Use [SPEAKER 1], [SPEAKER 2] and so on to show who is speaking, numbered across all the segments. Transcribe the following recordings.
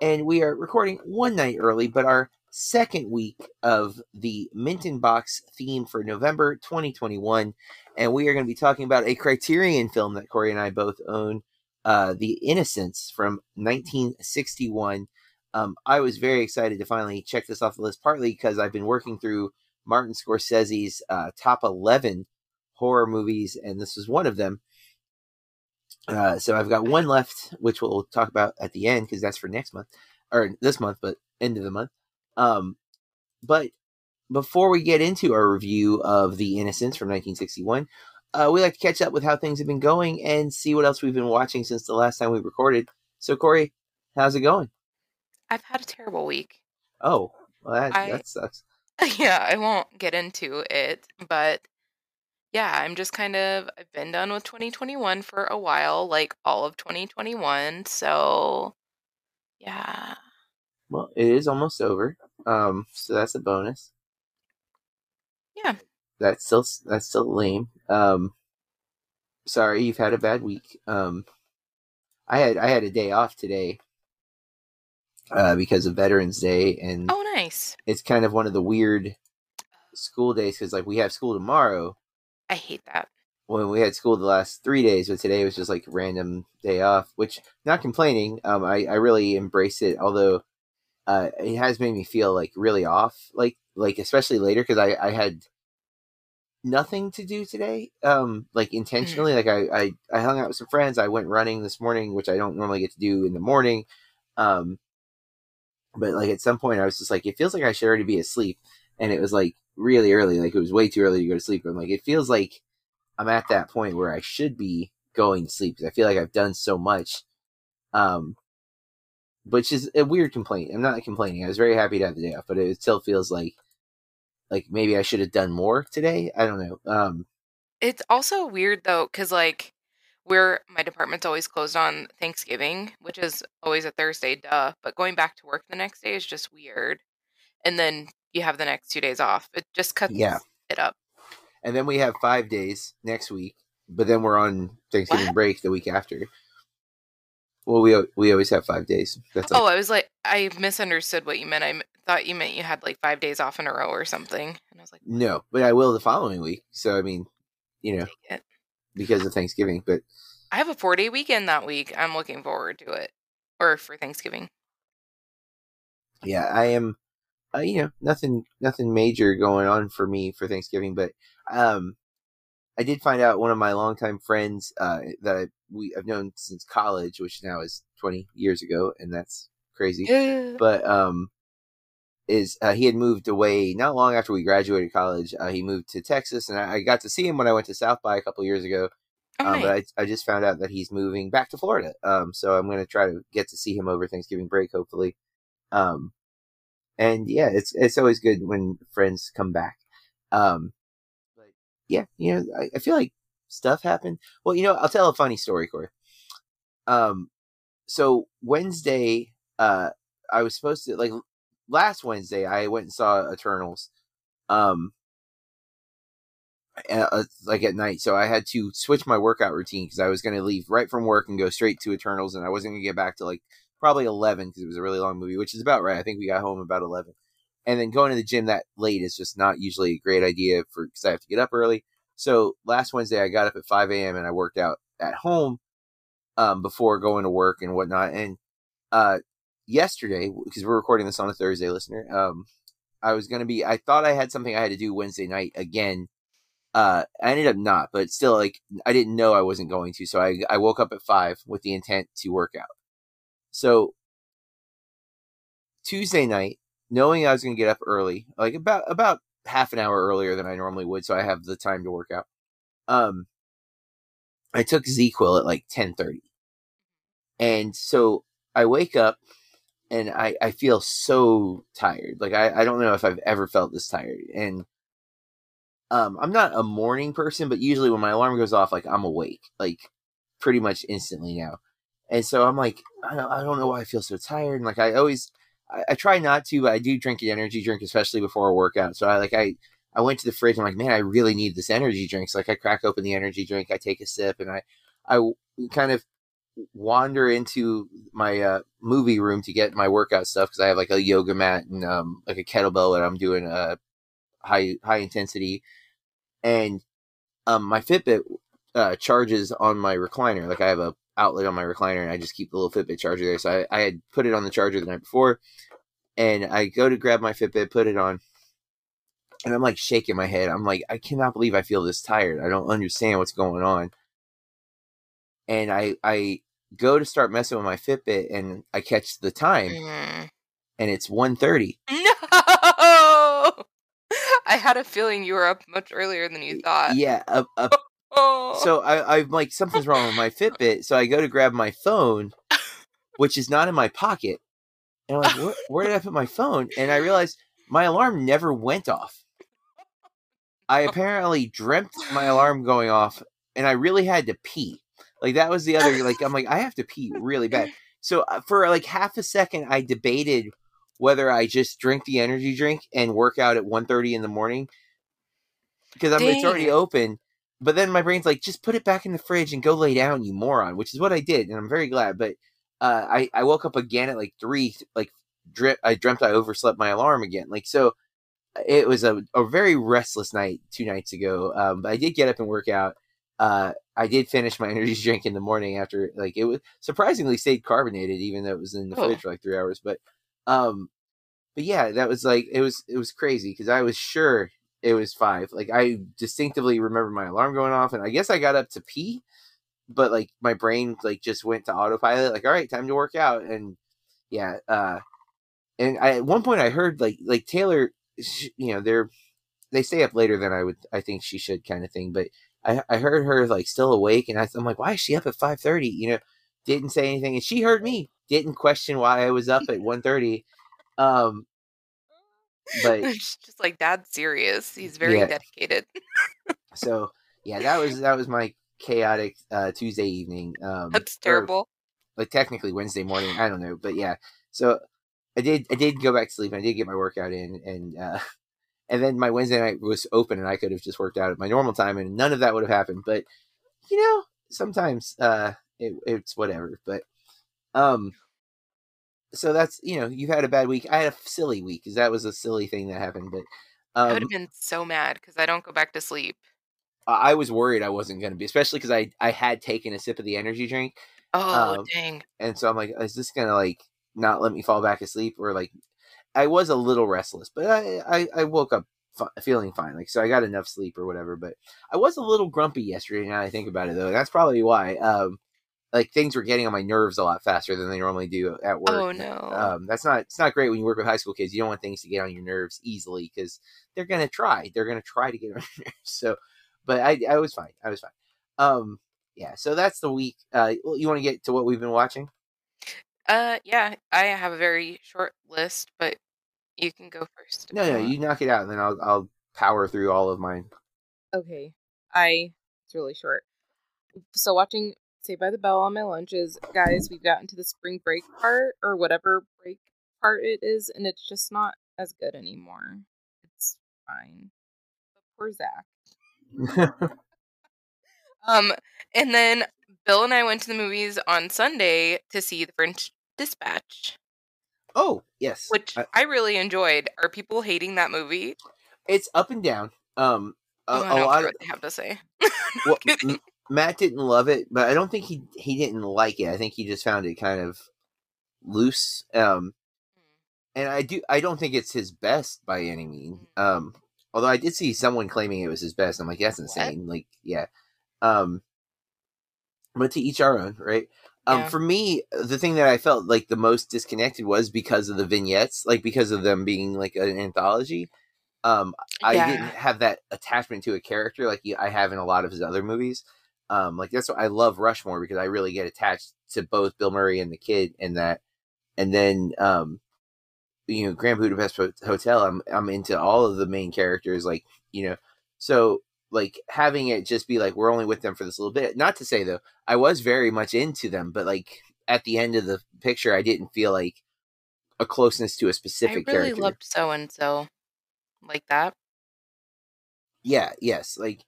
[SPEAKER 1] And we are recording one night early, but our second week of the Minton Box theme for November 2021. And we are going to be talking about a Criterion film that Corey and I both own, uh, The Innocents from 1961. Um, I was very excited to finally check this off the list, partly because I've been working through Martin Scorsese's uh, top 11 horror movies, and this was one of them. Uh, so I've got one left, which we'll talk about at the end because that's for next month or this month, but end of the month. Um, but before we get into our review of The Innocents from 1961, uh, we like to catch up with how things have been going and see what else we've been watching since the last time we recorded. So, Corey, how's it going?
[SPEAKER 2] I've had a terrible week.
[SPEAKER 1] Oh, well, that,
[SPEAKER 2] I-
[SPEAKER 1] that sucks.
[SPEAKER 2] yeah, I won't get into it, but yeah, I'm just kind of I've been done with 2021 for a while, like all of 2021. So, yeah.
[SPEAKER 1] Well, it is almost over. Um, so that's a bonus.
[SPEAKER 2] Yeah.
[SPEAKER 1] That's still that's still lame. Um, sorry, you've had a bad week. Um, I had I had a day off today. Uh, because of Veterans Day, and
[SPEAKER 2] Oh, nice.
[SPEAKER 1] it's kind of one of the weird school days because like we have school tomorrow
[SPEAKER 2] I hate that.
[SPEAKER 1] when we had school the last three days, but today was just like random day off, which not complaining. Um, I, I really embrace it, although uh, it has made me feel like really off, like like especially later because I I had nothing to do today, um, like intentionally. Like I, I I hung out with some friends. I went running this morning, which I don't normally get to do in the morning. Um, but like at some point, I was just like, it feels like I should already be asleep, and it was like really early. Like it was way too early to go to sleep. I'm like, it feels like I'm at that point where I should be going to sleep because I feel like I've done so much. Um, which is a weird complaint. I'm not complaining. I was very happy to have the day off, but it still feels like like maybe I should have done more today. I don't know. Um,
[SPEAKER 2] It's also weird though, because like we're my department's always closed on Thanksgiving, which is always a Thursday, duh. But going back to work the next day is just weird. And then you have the next two days off. It just cuts
[SPEAKER 1] Yeah.
[SPEAKER 2] it up.
[SPEAKER 1] and then we have five days next week, but then we're on Thanksgiving
[SPEAKER 2] What?
[SPEAKER 1] break the week after. Well, we we always have five days. That's oh, like,
[SPEAKER 2] Oh, I was like, I misunderstood what you meant. I thought you meant you had like five days off in a row or something. And I was like,
[SPEAKER 1] no, but I will the following week. So I mean, you know, because of Thanksgiving. But
[SPEAKER 2] I have a four day weekend that week. I'm looking forward to it. Or for Thanksgiving.
[SPEAKER 1] yeah, I am. Uh, you know, nothing nothing major going on for me for Thanksgiving, but um, I did find out one of my longtime friends uh, that I, we I've known since college, which now is twenty years ago, and that's crazy. but um is uh, he had moved away not long after we graduated college uh, he moved to texas and I, I got to see him when i went to south by a couple years ago
[SPEAKER 2] Oh,
[SPEAKER 1] um, but. I, I just found out that he's moving back to florida um so i'm going to try to get to see him over thanksgiving break hopefully um and yeah it's it's always good when friends come back um but yeah you know i, I feel like stuff happened well you know i'll tell a funny story corey um so wednesday uh I was supposed to like last Wednesday. I went and saw Eternals, um, like at night. So I had to switch my workout routine because I was going to leave right from work and go straight to Eternals, and I wasn't going to get back to like probably eleven because it was a really long movie, which is about right. I think we got home about eleven, and then going to the gym that late is just not usually a great idea for because I have to get up early. So last Wednesday I got up at five a.m. and I worked out at home um, before going to work and whatnot, and uh yesterday because we're recording this on a Thursday, listener. Um, I was gonna be. I thought I had something I had to do Wednesday night again. Uh, I ended up not, but still, like I didn't know I wasn't going to, so I I woke up at five with the intent to work out. So Tuesday night, knowing I was gonna get up early, like about about half an hour earlier than I normally would, so I have the time to work out. Um, I took ZzzQuil at like ten thirty, and so I wake up and I, I feel so tired. Like I, I don't know if I've ever felt this tired. And um, I'm not a morning person, but usually when my alarm goes off, like I'm awake, like pretty much instantly now. And so I'm like, I don't, know why I feel so tired. And like I always, I, I try not to, but I do drink an energy drink, especially before a workout. So I like I, I went to the fridge. I'm like, man, I really need this energy drink. So like I crack open the energy drink, I take a sip, and I, I kind of wander into my uh, movie room to get my workout stuff because I have like a yoga mat and um, like a kettlebell that I'm doing a uh, high high intensity, and um, my Fitbit uh, charges on my recliner. Like I have a outlet on my recliner, and I just keep the little Fitbit charger there. So I, I had put it on the charger the night before, and I go to grab my Fitbit, put it on. And I'm like shaking my head. I'm like, I cannot believe I feel this tired. I don't understand what's going on and I I go to start messing with my Fitbit and I catch the time
[SPEAKER 2] Mm.
[SPEAKER 1] and it's 1.30.
[SPEAKER 2] No! I had a feeling you were up much earlier than you thought.
[SPEAKER 1] Yeah. So I, I'm like something's wrong with my Fitbit. So I go to grab my phone, which is not in my pocket, and I'm like, where, where did I put my phone? And I realized my alarm never went off. I apparently dreamt my alarm going off, and I really had to pee. Like that was the other. Like I'm like I have to pee really bad. So uh, for like half a second, I debated whether I just drink the energy drink and work out at 1.30 in the morning because I'm it's already open. But then my brain's like, just put it back in the fridge and go lay down, you moron. Which is what I did, and I'm very glad. But uh, I I woke up again at like three. Like drip, I dreamt I overslept my alarm again. Like so, it was a, a very restless night two nights ago. Um, but I did get up and work out. Uh, I did finish my energy drink in the morning after like it was surprisingly stayed carbonated, even though it was in the
[SPEAKER 2] Oh.
[SPEAKER 1] fridge for like three hours. But um, but yeah, that was like it was it was crazy because I was sure it was five. Like I distinctively remember my alarm going off, and I guess I got up to pee, but like my brain like just went to autopilot. Like all right, time to work out, and yeah, uh, and I, at one point I heard like like Taylor, sh- you know, they're they stay up later than I would I think she should kind of thing, but I I heard her like still awake, and I, I'm like, why is she up at five thirty? You know, didn't say anything, and she heard me, didn't question why I was up at one thirty. Um, but
[SPEAKER 2] it's just like dad's serious. He's very
[SPEAKER 1] Yeah.
[SPEAKER 2] dedicated.
[SPEAKER 1] so yeah, that was that was my chaotic uh, Tuesday evening. Um,
[SPEAKER 2] That's
[SPEAKER 1] or,
[SPEAKER 2] terrible.
[SPEAKER 1] like technically Wednesday morning. I don't know, but yeah. So I did I did go back to sleep. and I did get my workout in, and uh, and then my Wednesday night was open, and I could have just worked out at my normal time, and none of that would have happened. But you know, sometimes uh, it, it's whatever. But um, so that's you know, you've had a bad week. I had a silly week because that was a silly thing that happened. But
[SPEAKER 2] I would
[SPEAKER 1] um,
[SPEAKER 2] have been so mad because I don't go back to sleep.
[SPEAKER 1] I was worried I wasn't going to be, especially because I I had taken a sip of the energy drink,
[SPEAKER 2] Oh
[SPEAKER 1] Um,
[SPEAKER 2] dang!
[SPEAKER 1] and so I'm like, is this gonna like not let me fall back asleep or like? I was a little restless, but I I, I woke up feeling fine, like so I got enough sleep or whatever. But I was a little grumpy yesterday. Now I think about it, though, that's probably why. Um, like things were getting on my nerves a lot faster than they normally do at work.
[SPEAKER 2] Oh no!
[SPEAKER 1] Um, that's not it's not great when you work with high school kids. You don't want things to get on your nerves easily because they're gonna try. They're gonna try to get on your nerves. So, but I I was fine. I was fine. Um, yeah. So that's the week. Uh, you want to get to what we've been watching?
[SPEAKER 2] uh, yeah, I have a very short list, but you can go first.
[SPEAKER 1] No, no, you knock it out, and then I'll I'll power through all of mine.
[SPEAKER 3] Okay. I it's really short. So watching Saved by the Bell on my lunches, guys, we've gotten to the spring break part or whatever break part it is, and it's just not as good anymore. It's fine. But poor Zach.
[SPEAKER 2] Um, and then Bill and I went to the movies on Sunday to see The French Dispatch,
[SPEAKER 1] oh yes,
[SPEAKER 2] which
[SPEAKER 1] I-
[SPEAKER 2] I really enjoyed. Are people hating that movie?
[SPEAKER 1] it's up and down. Um, a,
[SPEAKER 2] I
[SPEAKER 1] a
[SPEAKER 2] to
[SPEAKER 1] lot of
[SPEAKER 2] what they have to say.
[SPEAKER 1] well, Matt didn't love it, but I don't think he he didn't like it. I think he just found it kind of loose. Um, and I do I don't think it's his best by any means. Um, although I did see someone claiming it was his best. I'm like, that's insane. Like, yeah. Um, but to each our own, right? Um,
[SPEAKER 2] Yeah.
[SPEAKER 1] for me, the thing that I felt like the most disconnected was because of the vignettes, like because of them being like an anthology. Um, I
[SPEAKER 2] Yeah.
[SPEAKER 1] didn't have that attachment to a character like I have in a lot of his other movies. Um, like that's what I love Rushmore because I really get attached to both Bill Murray and the kid, and that and then um, you know Grand Budapest Hotel. I'm I'm into all of the main characters, like you know, so like having it just be like we're only with them for this little bit. Not to say though, I was very much into them, but like at the end of the picture, I didn't feel like a closeness to a specific character.
[SPEAKER 2] You really
[SPEAKER 1] character.
[SPEAKER 2] loved so and so like that.
[SPEAKER 1] yeah yes like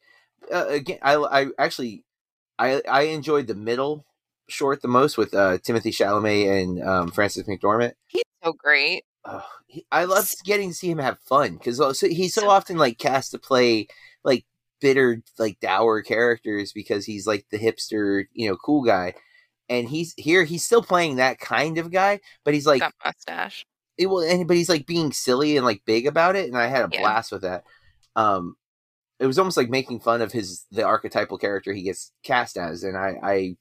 [SPEAKER 1] uh, again i i actually i i enjoyed the middle short the most with uh timothée chalamet and um frances mcdormand
[SPEAKER 2] He's so great.
[SPEAKER 1] oh, he, i love getting to see him have fun because he's so often like cast to play like bitter like dour characters because he's like the hipster you know cool guy and he's here he's still playing that kind of guy but he's like
[SPEAKER 2] Got mustache.
[SPEAKER 1] it will and but he's like being silly and like big about it and i had a
[SPEAKER 2] Yeah.
[SPEAKER 1] blast with that um it was almost like making fun of his the archetypal character he gets cast as and i i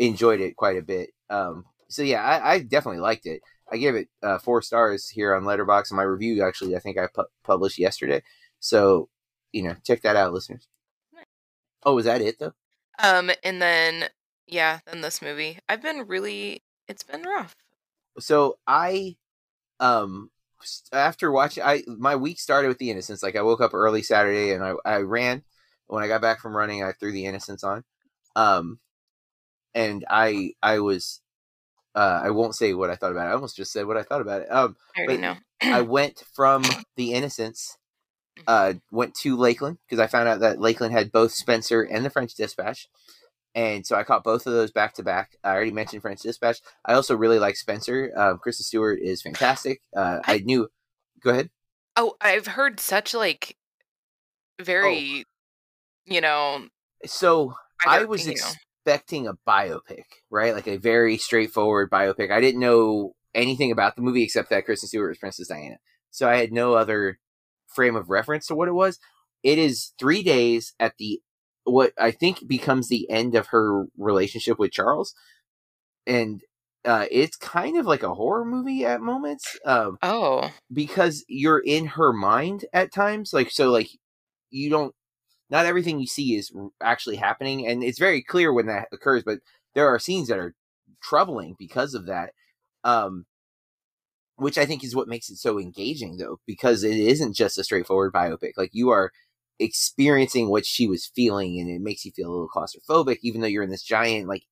[SPEAKER 1] enjoyed it quite a bit um so yeah i, I definitely liked it i gave it uh, four stars here on letterboxd and my review actually i think i pu- published yesterday so you know check that out listeners
[SPEAKER 2] Nice.
[SPEAKER 1] oh was that it though
[SPEAKER 2] Um, and then yeah, then this movie. I've been really. It's been rough.
[SPEAKER 1] so I um after watching I my week started with the innocents like I woke up early Saturday and I I ran. When I got back from running I threw the innocents on. Um and I I was uh I won't say what I thought about it. I almost just said what I thought about it. Um
[SPEAKER 2] I already know.
[SPEAKER 1] I went from the innocents uh went to Lakeland because I found out that Lakeland had both Spencer and the French Dispatch and so I caught both of those back to back. I already mentioned French Dispatch. I also really like Spencer. Um, Kristen Stewart is fantastic. Uh, I,
[SPEAKER 2] I-
[SPEAKER 1] knew. Go ahead.
[SPEAKER 2] Oh, I've heard such like very, you know.
[SPEAKER 1] So I was expecting a biopic, right? Like a very straightforward biopic. I didn't know anything about the movie except that Kristen Stewart was Princess Diana. So I had no other frame of reference to what it was. It is three days at the what I think becomes the end of her relationship with Charles, and uh, it's kind of like a horror movie at moments. Um,
[SPEAKER 2] Oh,
[SPEAKER 1] because you're in her mind at times like so like you don't not everything you see is actually happening and it's very clear when that occurs but there are scenes that are troubling because of that um which i think is what makes it so engaging though because it isn't just a straightforward biopic like you are experiencing what she was feeling and it makes you feel a little claustrophobic even though you're in this giant like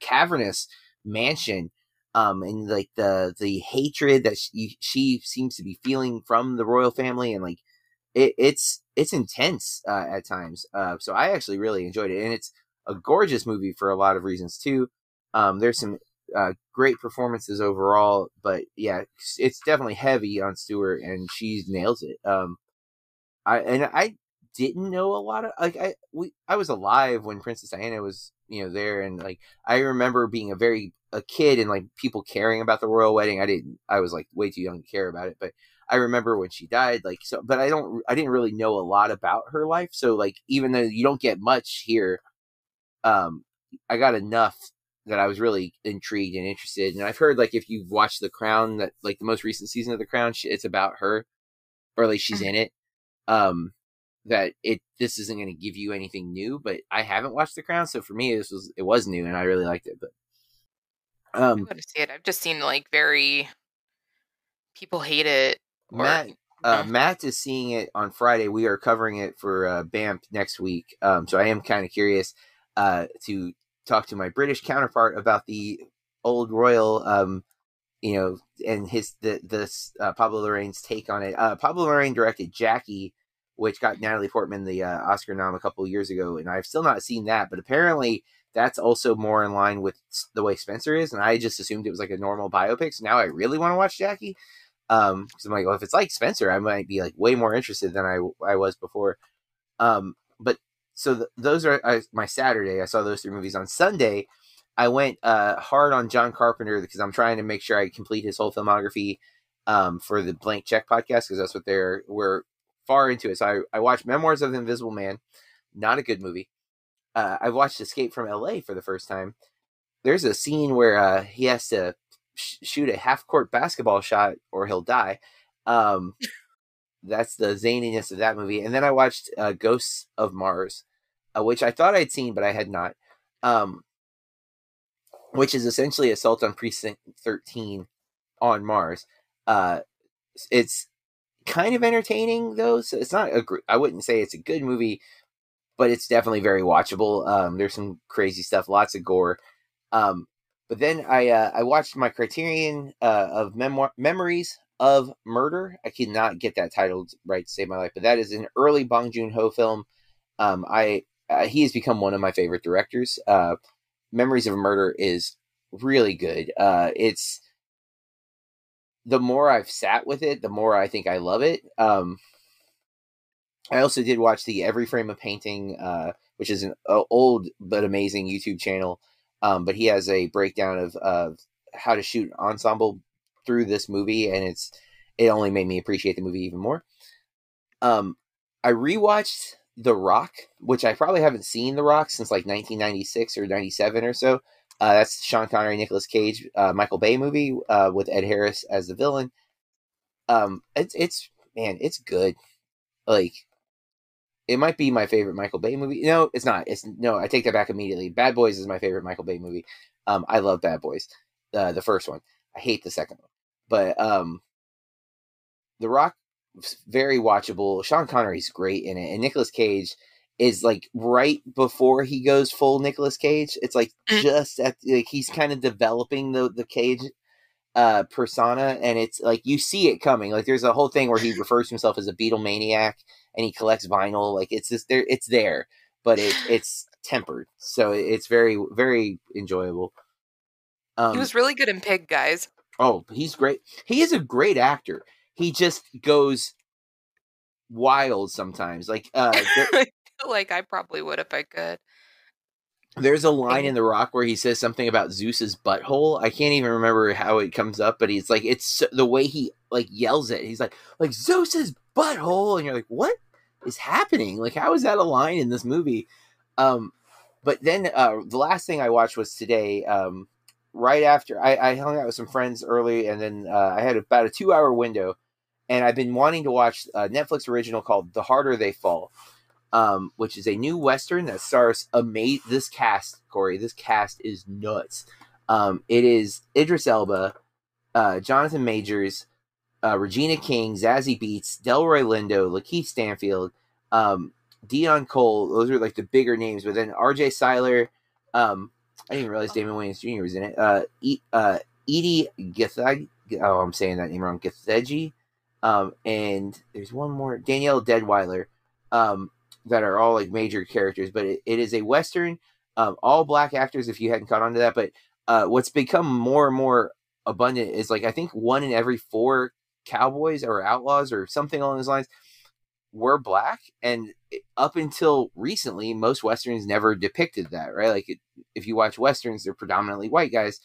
[SPEAKER 1] cavernous mansion um and like the the hatred that she, she seems to be feeling from the royal family and like it, it's it's intense uh, at times uh so i actually really enjoyed it and it's a gorgeous movie for a lot of reasons too. Um there's some uh great performances overall but yeah it's- definitely heavy on stewart and she nails it um i and i didn't know a lot of like i we i was alive when princess diana was you know there and like i remember being a very a kid and like people caring about the royal wedding. I didn't. I was like way too young to care about it, but I remember when she died. Like so, but I don't. I didn't really know a lot about her life. So like even though you don't get much here, um, I got enough that I was really intrigued and interested. And I've heard like if you've watched The Crown, that like the most recent season of The Crown, it's about her, or like she's in it. Um, that it this isn't going to give you anything new, but I haven't watched The Crown, so for me this was it was new and I really liked it. But
[SPEAKER 2] I
[SPEAKER 1] um,
[SPEAKER 2] want to see it. I've just seen like very people hate it. Or,
[SPEAKER 1] Matt uh. Matt is seeing it on Friday. We are covering it for uh, BAMP next week. Um, so I am kind of curious uh, to talk to my British counterpart about the old royal, um, you know, and his the this uh, Pablo Larraín's take on it. Uh, Pablo Larraín directed Jackie, which got Natalie Portman the uh, Oscar nom a couple years ago, and I've still not seen that. But apparently, that's also more in line with the way Spencer is, and I just assumed it was like a normal biopic. So now I really want to watch Jackie. Um, because I'm like, well, if it's like Spencer, I might be like way more interested than I I was before. Um, but so th- those are I, my Saturday. I saw those three movies on Sunday. I went uh hard on John Carpenter because I'm trying to make sure I complete his whole filmography um for the Blank Check podcast because that's what they're we're far into it. So I I watched Memoirs of the Invisible Man, not a good movie. Uh, I watched Escape from L.A. for the first time. There's a scene where uh, he has to sh- shoot a half court basketball shot or he'll die. Um, that's the zaniness of that movie. And then I watched uh, Ghosts of Mars, uh, which I thought I'd seen, but I had not. Um, which is essentially Assault on Precinct 13 on Mars. Uh, it's kind of entertaining though, so it's not a. gr- I wouldn't say it's a good movie, but it's definitely very watchable. Um, there's some crazy stuff, lots of gore. Um, but then I uh, I watched my Criterion uh, of memoir memories of murder. I cannot get that titled right to save my life, but that is an early Bong Joon Ho film. Um, I uh, he has become one of my favorite directors. Uh, Memories of Murder is really good. Uh, it's the more I've sat with it, the more I think I love it. Um, I also did watch the Every Frame a Painting, uh, which is an old but amazing YouTube channel. Um, but he has a breakdown of of how to shoot ensemble through this movie, and it's it only made me appreciate the movie even more. Um, I rewatched The Rock, which I probably haven't seen The Rock since like 1996 or 97 or so. Uh, that's Sean Connery, Nicolas Cage, uh, Michael Bay movie uh, with Ed Harris as the villain. Um, it's it's man, it's good. Like, it might be my favorite Michael Bay movie. No, it's not. It's no. I take that back immediately. Bad Boys is my favorite Michael Bay movie. Um, I love Bad Boys, uh, the first one. I hate the second one, but um, The Rock, very watchable. Sean Connery's great in it, and Nicolas Cage is like right before he goes full Nicolas Cage. It's like
[SPEAKER 2] Mm.
[SPEAKER 1] just at like he's kind of developing the the Cage uh persona and it's like you see it coming like there's a whole thing where he refers to himself as a Beatle maniac and he collects vinyl like it's just there it's there but it it's tempered so it's very very enjoyable um
[SPEAKER 2] he was really good in Pig, guys.
[SPEAKER 1] oh he's great he is a great actor he just goes wild sometimes like uh there-
[SPEAKER 2] like I probably would if I could.
[SPEAKER 1] There's a line in The Rock where he says something about Zeus's butthole. I can't even remember how it comes up, but he's like, it's the way he like yells it. He's like, like Zeus's butthole, and you're like, what is happening? Like, how is that a line in this movie? Um, but then uh, the last thing I watched was today. Um, right after I, I hung out with some friends early, and then uh, I had about a two hour window, and I've been wanting to watch a Netflix original called The Harder They Fall um, which is a new western that stars ama- this cast. Corey, this cast is nuts. Um, it is Idris Elba, uh, Jonathan Majors, uh, Regina King, Zazie Beetz, Delroy Lindo, Lakeith Stanfield, um, Deon Cole. Those are like the bigger names. But then R.J. Cyler. Um, I didn't realize Damon Wayans Jr. was in it. Uh, e- uh, Edie Githeg. Oh, I'm saying that name wrong. Githegi. Um, and there's one more. Danielle Deadwyler. Um, that are all like major characters, but it, it is a western. Um, all black actors, if you hadn't caught on to that. But uh, what's become more and more abundant is like I think one in every four cowboys or outlaws or something along those lines were black, and up until recently, most westerns never depicted that. Right? Like it, if you watch westerns, they're predominantly white guys,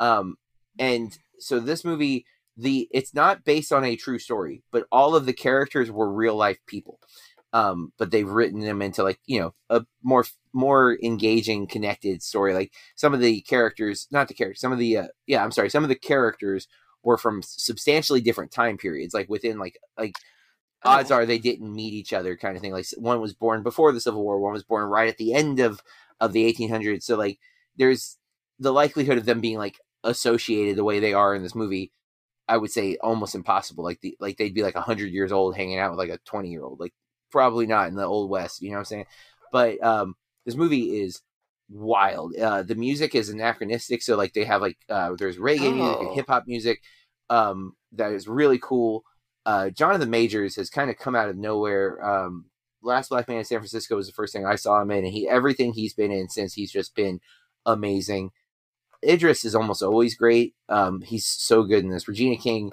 [SPEAKER 1] um, and so this movie. The it's not based on a true story, but all of the characters were real life people um, but they've written them into like you know a more more engaging, connected story. Like some of the characters, not the characters, some of the uh, yeah, I'm sorry, some of the characters were from substantially different time periods. Like within like like odds
[SPEAKER 2] Oh.
[SPEAKER 1] are they didn't meet each other, kind of thing. Like one was born before the Civil War, one was born right at the end of of the 1800s. So like there's the likelihood of them being like associated the way they are in this movie. I would say almost impossible. Like the like they'd be like hundred years old hanging out with like a twenty year old. Like probably not in the old west you know what i'm saying? But um this movie is wild. Uh the music is anachronistic so like they have like uh there's reggae music and
[SPEAKER 2] Oh.
[SPEAKER 1] hip-hop music um that is really cool. Uh jonathan majors has kind of come out of nowhere um last black man in san francisco was the first thing i saw him in and he everything he's been in since he's just been amazing. Idris is almost always great. Um he's so good in this. Regina king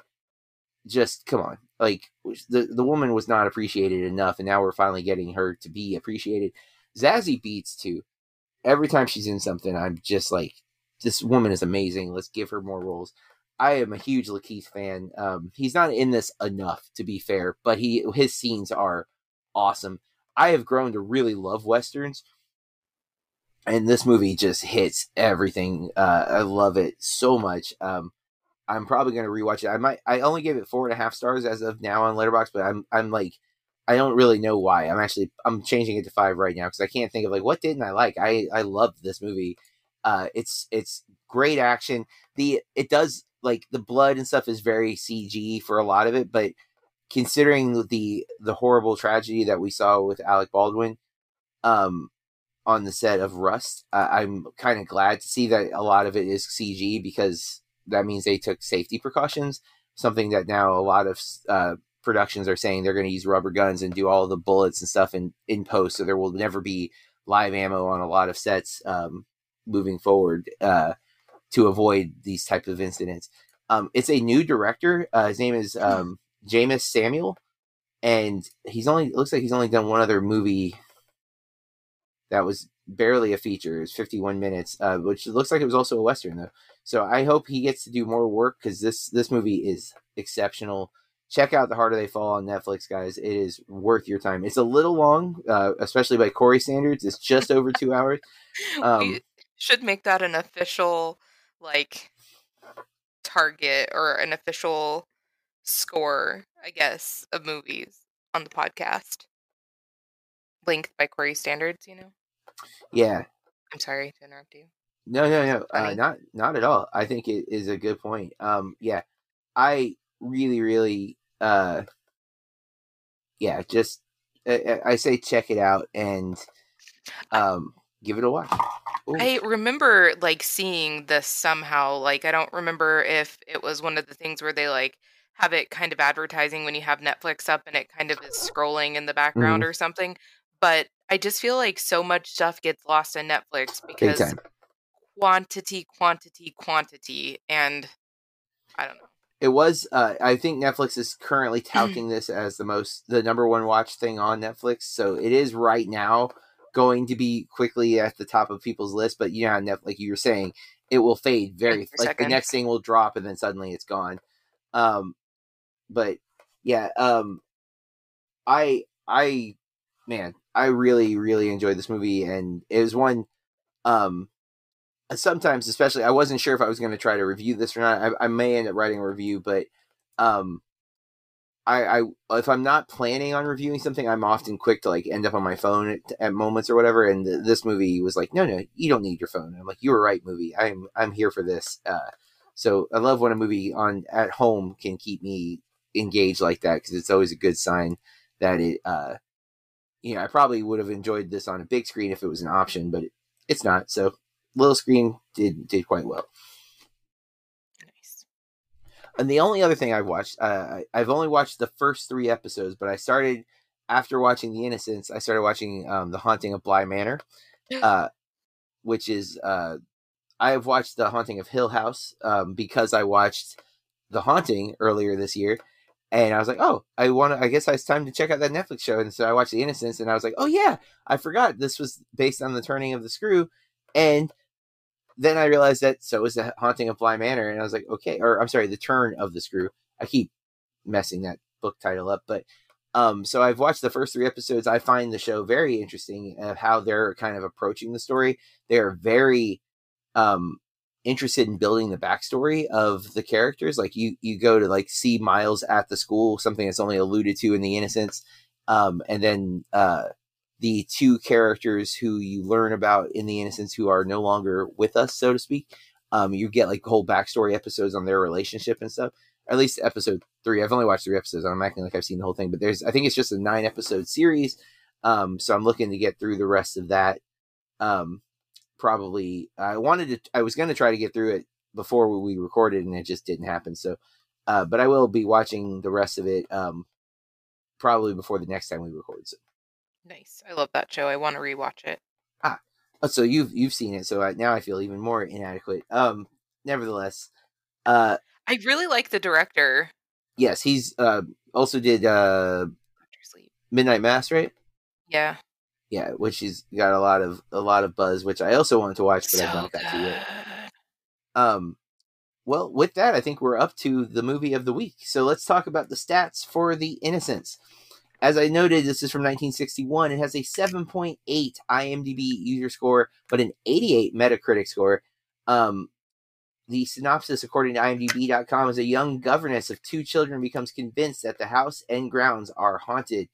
[SPEAKER 1] just come on like the the woman was not appreciated enough and now we're finally getting her to be appreciated. Zazie beetz too. Every time she's in something i'm just like this woman is amazing. Let's give her more roles. I am a huge lakeith fan. Um he's not in this enough to be fair but he his scenes are awesome. I have grown to really love westerns and this movie just hits everything. Uh i love it so much. Um I'm probably gonna rewatch it. I might. I only gave it four and a half stars as of now on Letterboxd, but I'm I'm like, I don't really know why. I'm actually I'm changing it to five right now because I can't think of like what didn't I like. I I loved this movie. Uh, it's it's great action. The it does like the blood and stuff is very CG for a lot of it, but considering the the horrible tragedy that we saw with Alec Baldwin, um, on the set of Rust, uh, I'm kind of glad to see that a lot of it is CG because that means they took safety precautions. Something that now a lot of uh, productions are saying they're going to use rubber guns and do all the bullets and stuff in in post, so there will never be live ammo on a lot of sets um, moving forward uh, to avoid these types of incidents. Um, it's a new director. Uh, his name is um, Jeymes Samuel, and he's only looks like he's only done one other movie that was barely a feature. It was 51 minutes, uh, which looks like it was also a western though. So I hope he gets to do more work because this this movie is exceptional. Check out The Harder They Fall on Netflix, guys. It is worth your time. It's a little long, uh, especially by Corey standards. It's just over two hours. Um,
[SPEAKER 2] should make that an official like target or an official score, I guess, of movies on the podcast. Length by Corey standards, you know.
[SPEAKER 1] Yeah,
[SPEAKER 2] I'm sorry to interrupt you.
[SPEAKER 1] No, no, no, uh, not not at all. I think it is a good point. Um, yeah, I really, really, uh, yeah, just I, I say check it out and um, give it a watch. Ooh.
[SPEAKER 2] I remember like seeing this somehow. Like I don't remember if it was one of the things where they like have it kind of advertising when you have Netflix up and it kind of is scrolling in the background or something. But I just feel like so much stuff gets lost in Netflix
[SPEAKER 1] Big
[SPEAKER 2] because
[SPEAKER 1] time.
[SPEAKER 2] quantity, quantity, quantity, and I don't know.
[SPEAKER 1] It was. Uh, I think Netflix is currently touting this as the most, the number one watch thing on Netflix. So it is right now going to be quickly at the top of people's list. But yeah, Netflix, like you were saying, it will fade very. Like the next thing will drop, and then suddenly it's gone. Um, but yeah, um, I I man, I really really enjoyed this movie, and it was one. Um, sometimes, especially, I wasn't sure if I was going to try to review this or not. I, I may end up writing a review, but um, I, I if I'm not planning on reviewing something, I'm often quick to like end up on my phone at, at moments or whatever. And th- this movie was like, no, no, you don't need your phone. I'm like, you were right, movie. I'm I'm here for this. Uh, so I love when a movie on at home can keep me engaged like that because it's always a good sign that it. Uh, you know, I probably would have enjoyed this on a big screen if it was an option, but it, it's not. So little screen did did quite well.
[SPEAKER 2] Nice.
[SPEAKER 1] And the only other thing I've watched, uh, I've only watched the first three episodes, but I started after watching The Innocents. I started watching um, The Haunting of Bly Manor, uh, which is uh, I have watched The Haunting of Hill House um, because I watched The Haunting earlier this year, and I was like, oh, I want to. I guess it's time to check out that Netflix show, and so I watched The Innocents, and I was like, oh yeah, I forgot this was based on the Turning of the Screw, and then I realized that so was the Haunting of Bly Manor, and I was like, okay, or I'm sorry, the Turn of the Screw. I keep messing that book title up, but um, so I've watched the first three episodes. I find the show very interesting of how they're kind of approaching the story. They are very um interested in building the backstory of the characters. Like you, you go to like see Miles at the school, something that's only alluded to in the Innocents, um, and then uh the two characters who you learn about in the Innocents who are no longer with us, so to speak. Um, you get like whole backstory episodes on their relationship and stuff. At least episode three. I've only watched three episodes. I'm acting like I've seen the whole thing, but there's I think it's just a nine episode series. Um, so I'm looking to get through the rest of that. Um, probably I wanted to. I was going to try to get through it before we recorded, and it just didn't happen. So, uh, but I will be watching the rest of it. Um, probably before the next time we record. So,
[SPEAKER 2] Nice. I love that show. I want to rewatch it.
[SPEAKER 1] oh, so you've you've seen it. So I, now I feel even more inadequate. Um, nevertheless, uh,
[SPEAKER 2] I really like the director.
[SPEAKER 1] yes, he's uh also did uh Midnight Mass, right?
[SPEAKER 2] Yeah.
[SPEAKER 1] Yeah, which he's got a lot of a lot of buzz, which I also wanted to watch, but
[SPEAKER 2] So
[SPEAKER 1] I've not got to yet. Um, well, with that, I think we're up to the movie of the week. So let's talk about the stats for The Innocents. As I noted, this is from 1961. It has a 7.8 IMDb user score, but an 88 Metacritic score. Um, the synopsis, according to IMDb.com, is a young governess of two children becomes convinced that the house and grounds are haunted.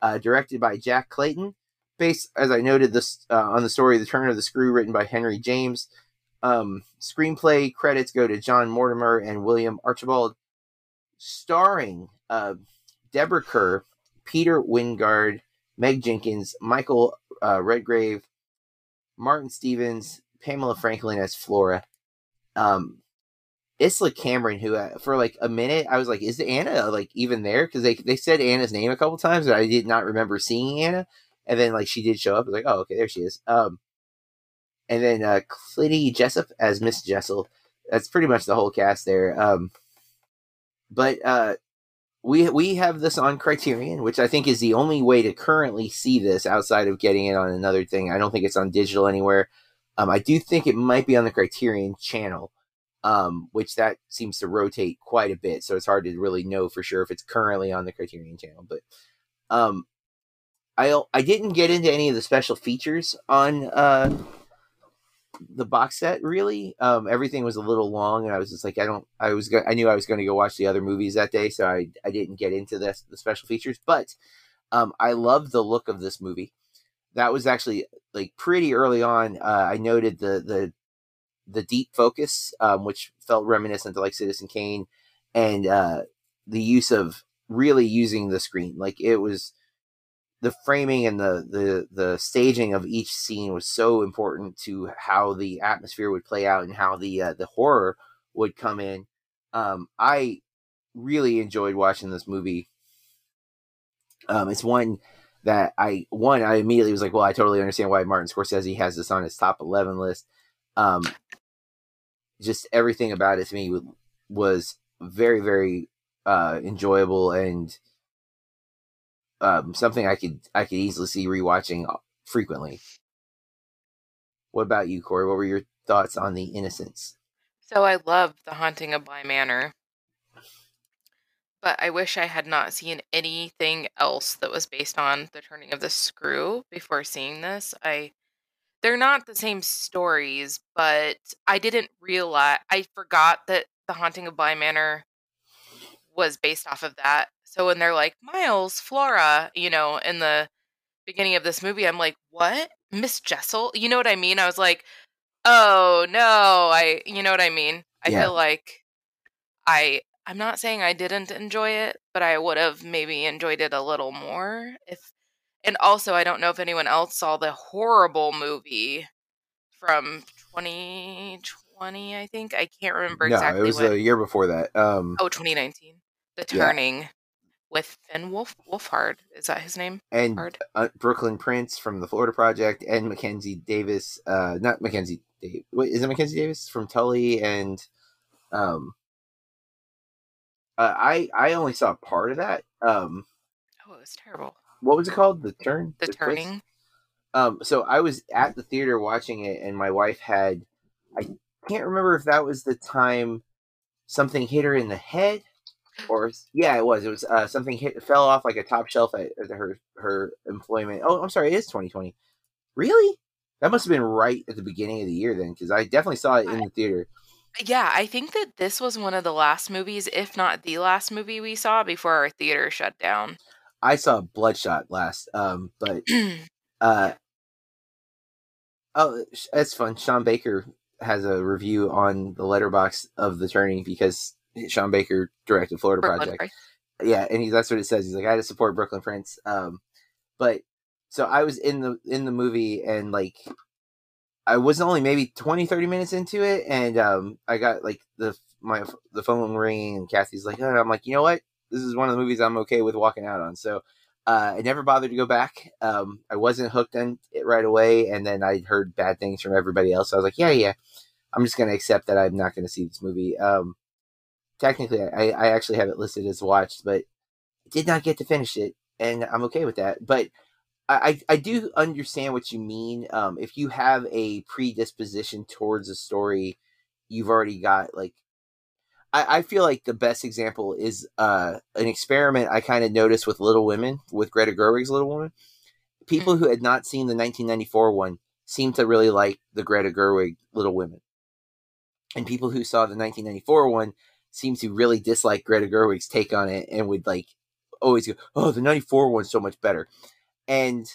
[SPEAKER 1] Uh, directed by Jack Clayton, based, as I noted, this uh, on the story "The Turn of the Screw," written by Henry James. Um, screenplay credits go to John Mortimer and William Archibald, starring uh, Deborah Kerr, Peter Wyngarde, Meg Jenkins, Michael uh, Redgrave, Martin Stephens, Pamela Franklin as Flora. Um, Isla Cameron, who uh, for like a minute I was like, is Anna like even there? Because they they said Anna's name a couple times, but I did not remember seeing Anna. And then like she did show up. I was like, oh okay, there she is. Um, and then uh, Clytie Jessop as Miss Jessel. That's pretty much the whole cast there. Um, but uh, we we have this on Criterion, which I think is the only way to currently see this outside of getting it on another thing. I don't think it's on digital anywhere. Um, I do think it might be on the Criterion channel, um, which that seems to rotate quite a bit, so it's hard to really know for sure if it's currently on the Criterion channel. But um, I I didn't get into any of the special features on uh, the box set really. Um, everything was a little long, and I was just like, I don't. I was go- I knew I was going to go watch the other movies that day, so I I didn't get into this the special features. But um, I love the look of this movie. That was actually like pretty early on. Uh, I noted the the the deep focus, um, which felt reminiscent to like Citizen Kane, and uh, the use of really using the screen. Like it was the framing and the the the staging of each scene was so important to how the atmosphere would play out and how the uh, the horror would come in. Um, I really enjoyed watching this movie. Um, it's one that I one I immediately was like, well, I totally understand why Martin Scorsese has this on his top eleven list. Um, just everything about it to me was very very uh, enjoyable and um, something I could I could easily see rewatching frequently. What about you, Corey? What were your thoughts on the Innocents?
[SPEAKER 2] So I love The Haunting of Bly Manor. But I wish I had not seen anything else that was based on the turning of the screw before seeing this. I they're not the same stories, but I didn't realize I forgot that The Haunting of Bly Manor was based off of that so when they're like, Miles, Flora, you know, in the beginning of this movie, I'm like, what? Miss Jessel? You know what I mean? I was like, oh no, I, you know what I mean? I yeah. feel like I, I'm not saying I didn't enjoy it, but I would have maybe enjoyed it a little more if, and also I don't know if anyone else saw the horrible movie from 2020, I think. I can't remember
[SPEAKER 1] no,
[SPEAKER 2] exactly.
[SPEAKER 1] it was a year before that. Um,
[SPEAKER 2] oh, 2019. The Turning. Yeah with Finn Wolf Wolfhard. Is that his name?
[SPEAKER 1] And uh, Brooklyn Prince from the Florida Project, and Mackenzie Davis. Uh, not Mackenzie. Davis. Wait, is it Mackenzie Davis from Tully? And um, uh, I I only saw part of that. Um,
[SPEAKER 2] oh, it was terrible.
[SPEAKER 1] What was it called? The turn.
[SPEAKER 2] The, the turning.
[SPEAKER 1] Um, so I was at the theater watching it, and my wife had. I can't remember if that was the time something hit her in the head or yeah, it was. It was uh, something hit fell off like a top shelf at, at her her employment. Oh, I'm sorry, it is 2020. Really? That must have been right at the beginning of the year then, because I definitely saw it in the theater.
[SPEAKER 2] Yeah, I think that this was one of the last movies, if not the last movie we saw before our theater shut down.
[SPEAKER 1] I saw Bloodshot last, um, but uh, oh, that's fun. Sean Baker has a review on the letterboxd of the turning because Sean Baker directed Florida Project. Yeah, and he, that's what it says. He's like, I had to support Brooklyn Prince. Um, but so I was in the in the movie and like I was only maybe 20, 30 minutes into it, and um, I got like the my the phone ringing, and Kathy's like, oh, I'm like, you know what? This is one of the movies I'm okay with walking out on. So uh, I never bothered to go back. Um, I wasn't hooked on it right away, and then I heard bad things from everybody else. So I was like, yeah, yeah, I'm just gonna accept that I'm not gonna see this movie. Um, technically, I, I actually have it listed as watched, but did not get to finish it, and I'm okay with that. But I, I do understand what you mean. Um, if you have a predisposition towards a story, you've already got like. I, I feel like the best example is uh, an experiment I kind of noticed with Little Women with Greta Gerwig's Little Women. People who had not seen the 1994 one seemed to really like the Greta Gerwig Little Women, and people who saw the 1994 one seems to really dislike Greta Gerwig's take on it and would like always go, "Oh, the '94 one's so much better." And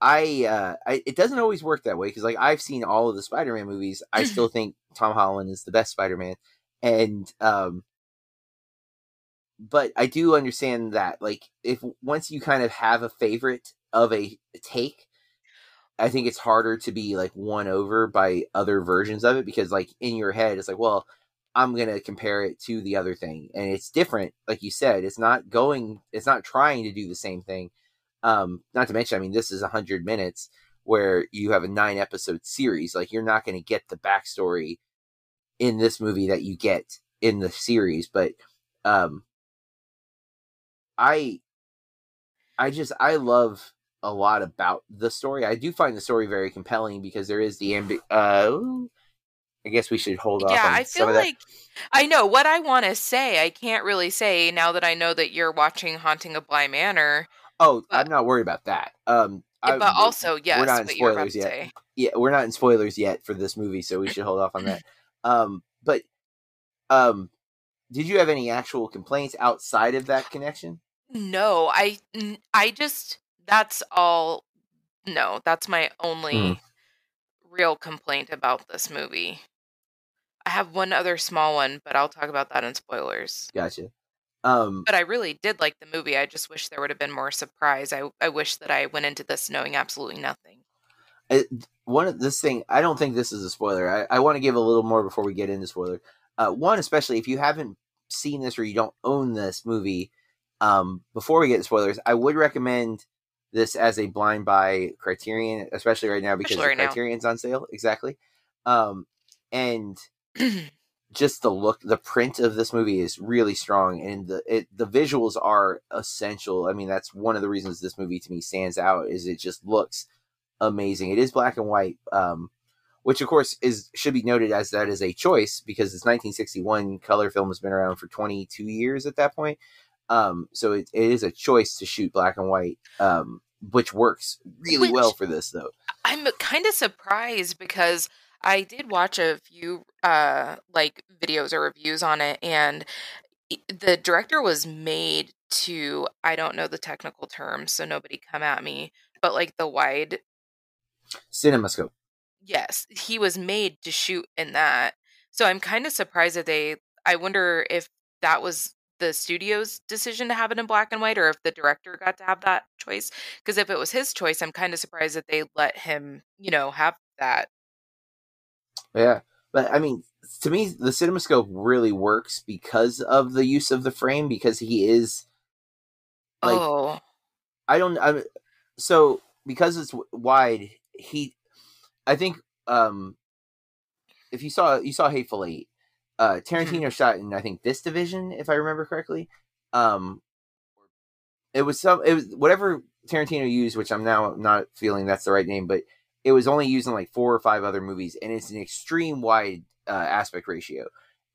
[SPEAKER 1] I, uh, I it doesn't always work that way because like I've seen all of the Spider-Man movies. I still think Tom Holland is the best Spider-Man, and um, but I do understand that like if once you kind of have a favorite of a take, I think it's harder to be like won over by other versions of it because like in your head it's like well I'm gonna compare it to the other thing. And it's different like you said it's not going it's not trying to do the same thing. Um not to mention I mean this is a hundred minutes where you have a nine episode series. Like you're not gonna get the backstory in this movie that you get in the series but um I I just I love a lot about the story. I do find the story very compelling because there is the ambi- uh I guess we should hold off
[SPEAKER 2] yeah, I feel like I know what I want to say. I can't really say now that I know that you're watching Haunting of Bly Manor.
[SPEAKER 1] oh,
[SPEAKER 2] but-
[SPEAKER 1] I'm not worried about that. Um I,
[SPEAKER 2] but also, yes, we're
[SPEAKER 1] not in
[SPEAKER 2] what you're about
[SPEAKER 1] spoilers yet. yeah, we're not in spoilers yet for this movie, so we should hold off on that. Um but um did you have any actual complaints outside of that connection?
[SPEAKER 2] No, I, I just that's all. No, that's my only
[SPEAKER 1] Mhm.
[SPEAKER 2] real complaint about this movie. I have one other small one, but I'll talk about that in spoilers.
[SPEAKER 1] Gotcha. Um
[SPEAKER 2] But I really did like the movie. I just wish there would have been more surprise. I I wish that I went into this knowing absolutely nothing.
[SPEAKER 1] it, one of this thing i don't think this is a spoiler i, I want to give a little more before we get into spoiler uh, one especially if you haven't seen this or you don't own this movie um, before we get to spoilers i would recommend this as a blind buy criterion especially right now because
[SPEAKER 2] right now.
[SPEAKER 1] criterion's on sale exactly um, and just the look the print of this movie is really strong and the it, the visuals are essential. I mean that's one of the reasons this movie to me stands out is it just looks amazing. It is black and white um which of course is should be noted as that is a choice because it's 1961 color film has been around for 22 years at that point. Um so it, it is a choice to shoot black and white um which works really
[SPEAKER 2] Which-
[SPEAKER 1] well for this though.
[SPEAKER 2] I'm kind of surprised because I did watch a few uh like videos or reviews on it and the director was made to I don't know the technical terms so nobody come at me but like the wide
[SPEAKER 1] cinemascope.
[SPEAKER 2] Yes he was made to shoot in that so I'm kind of surprised that they I wonder if that was the studio's decision to have it in black and white or if the director got to have that choice because if it was his choice I'm kind of surprised that they let him you know have that
[SPEAKER 1] Yeah, but I mean, to me, the CinemaScope really works because of the use of the frame. Because he is, like,
[SPEAKER 2] oh
[SPEAKER 1] I don't, I'm so because it's wide, he, I think, um, if you saw you saw Hateful Eight, uh, Tarantino shot in I think this division, if I remember correctly. Um, it was some it was whatever Tarantino used, which I'm now not feeling that's the right name, but it was only used in like four or five other movies, and it's an extreme wide uh, aspect ratio.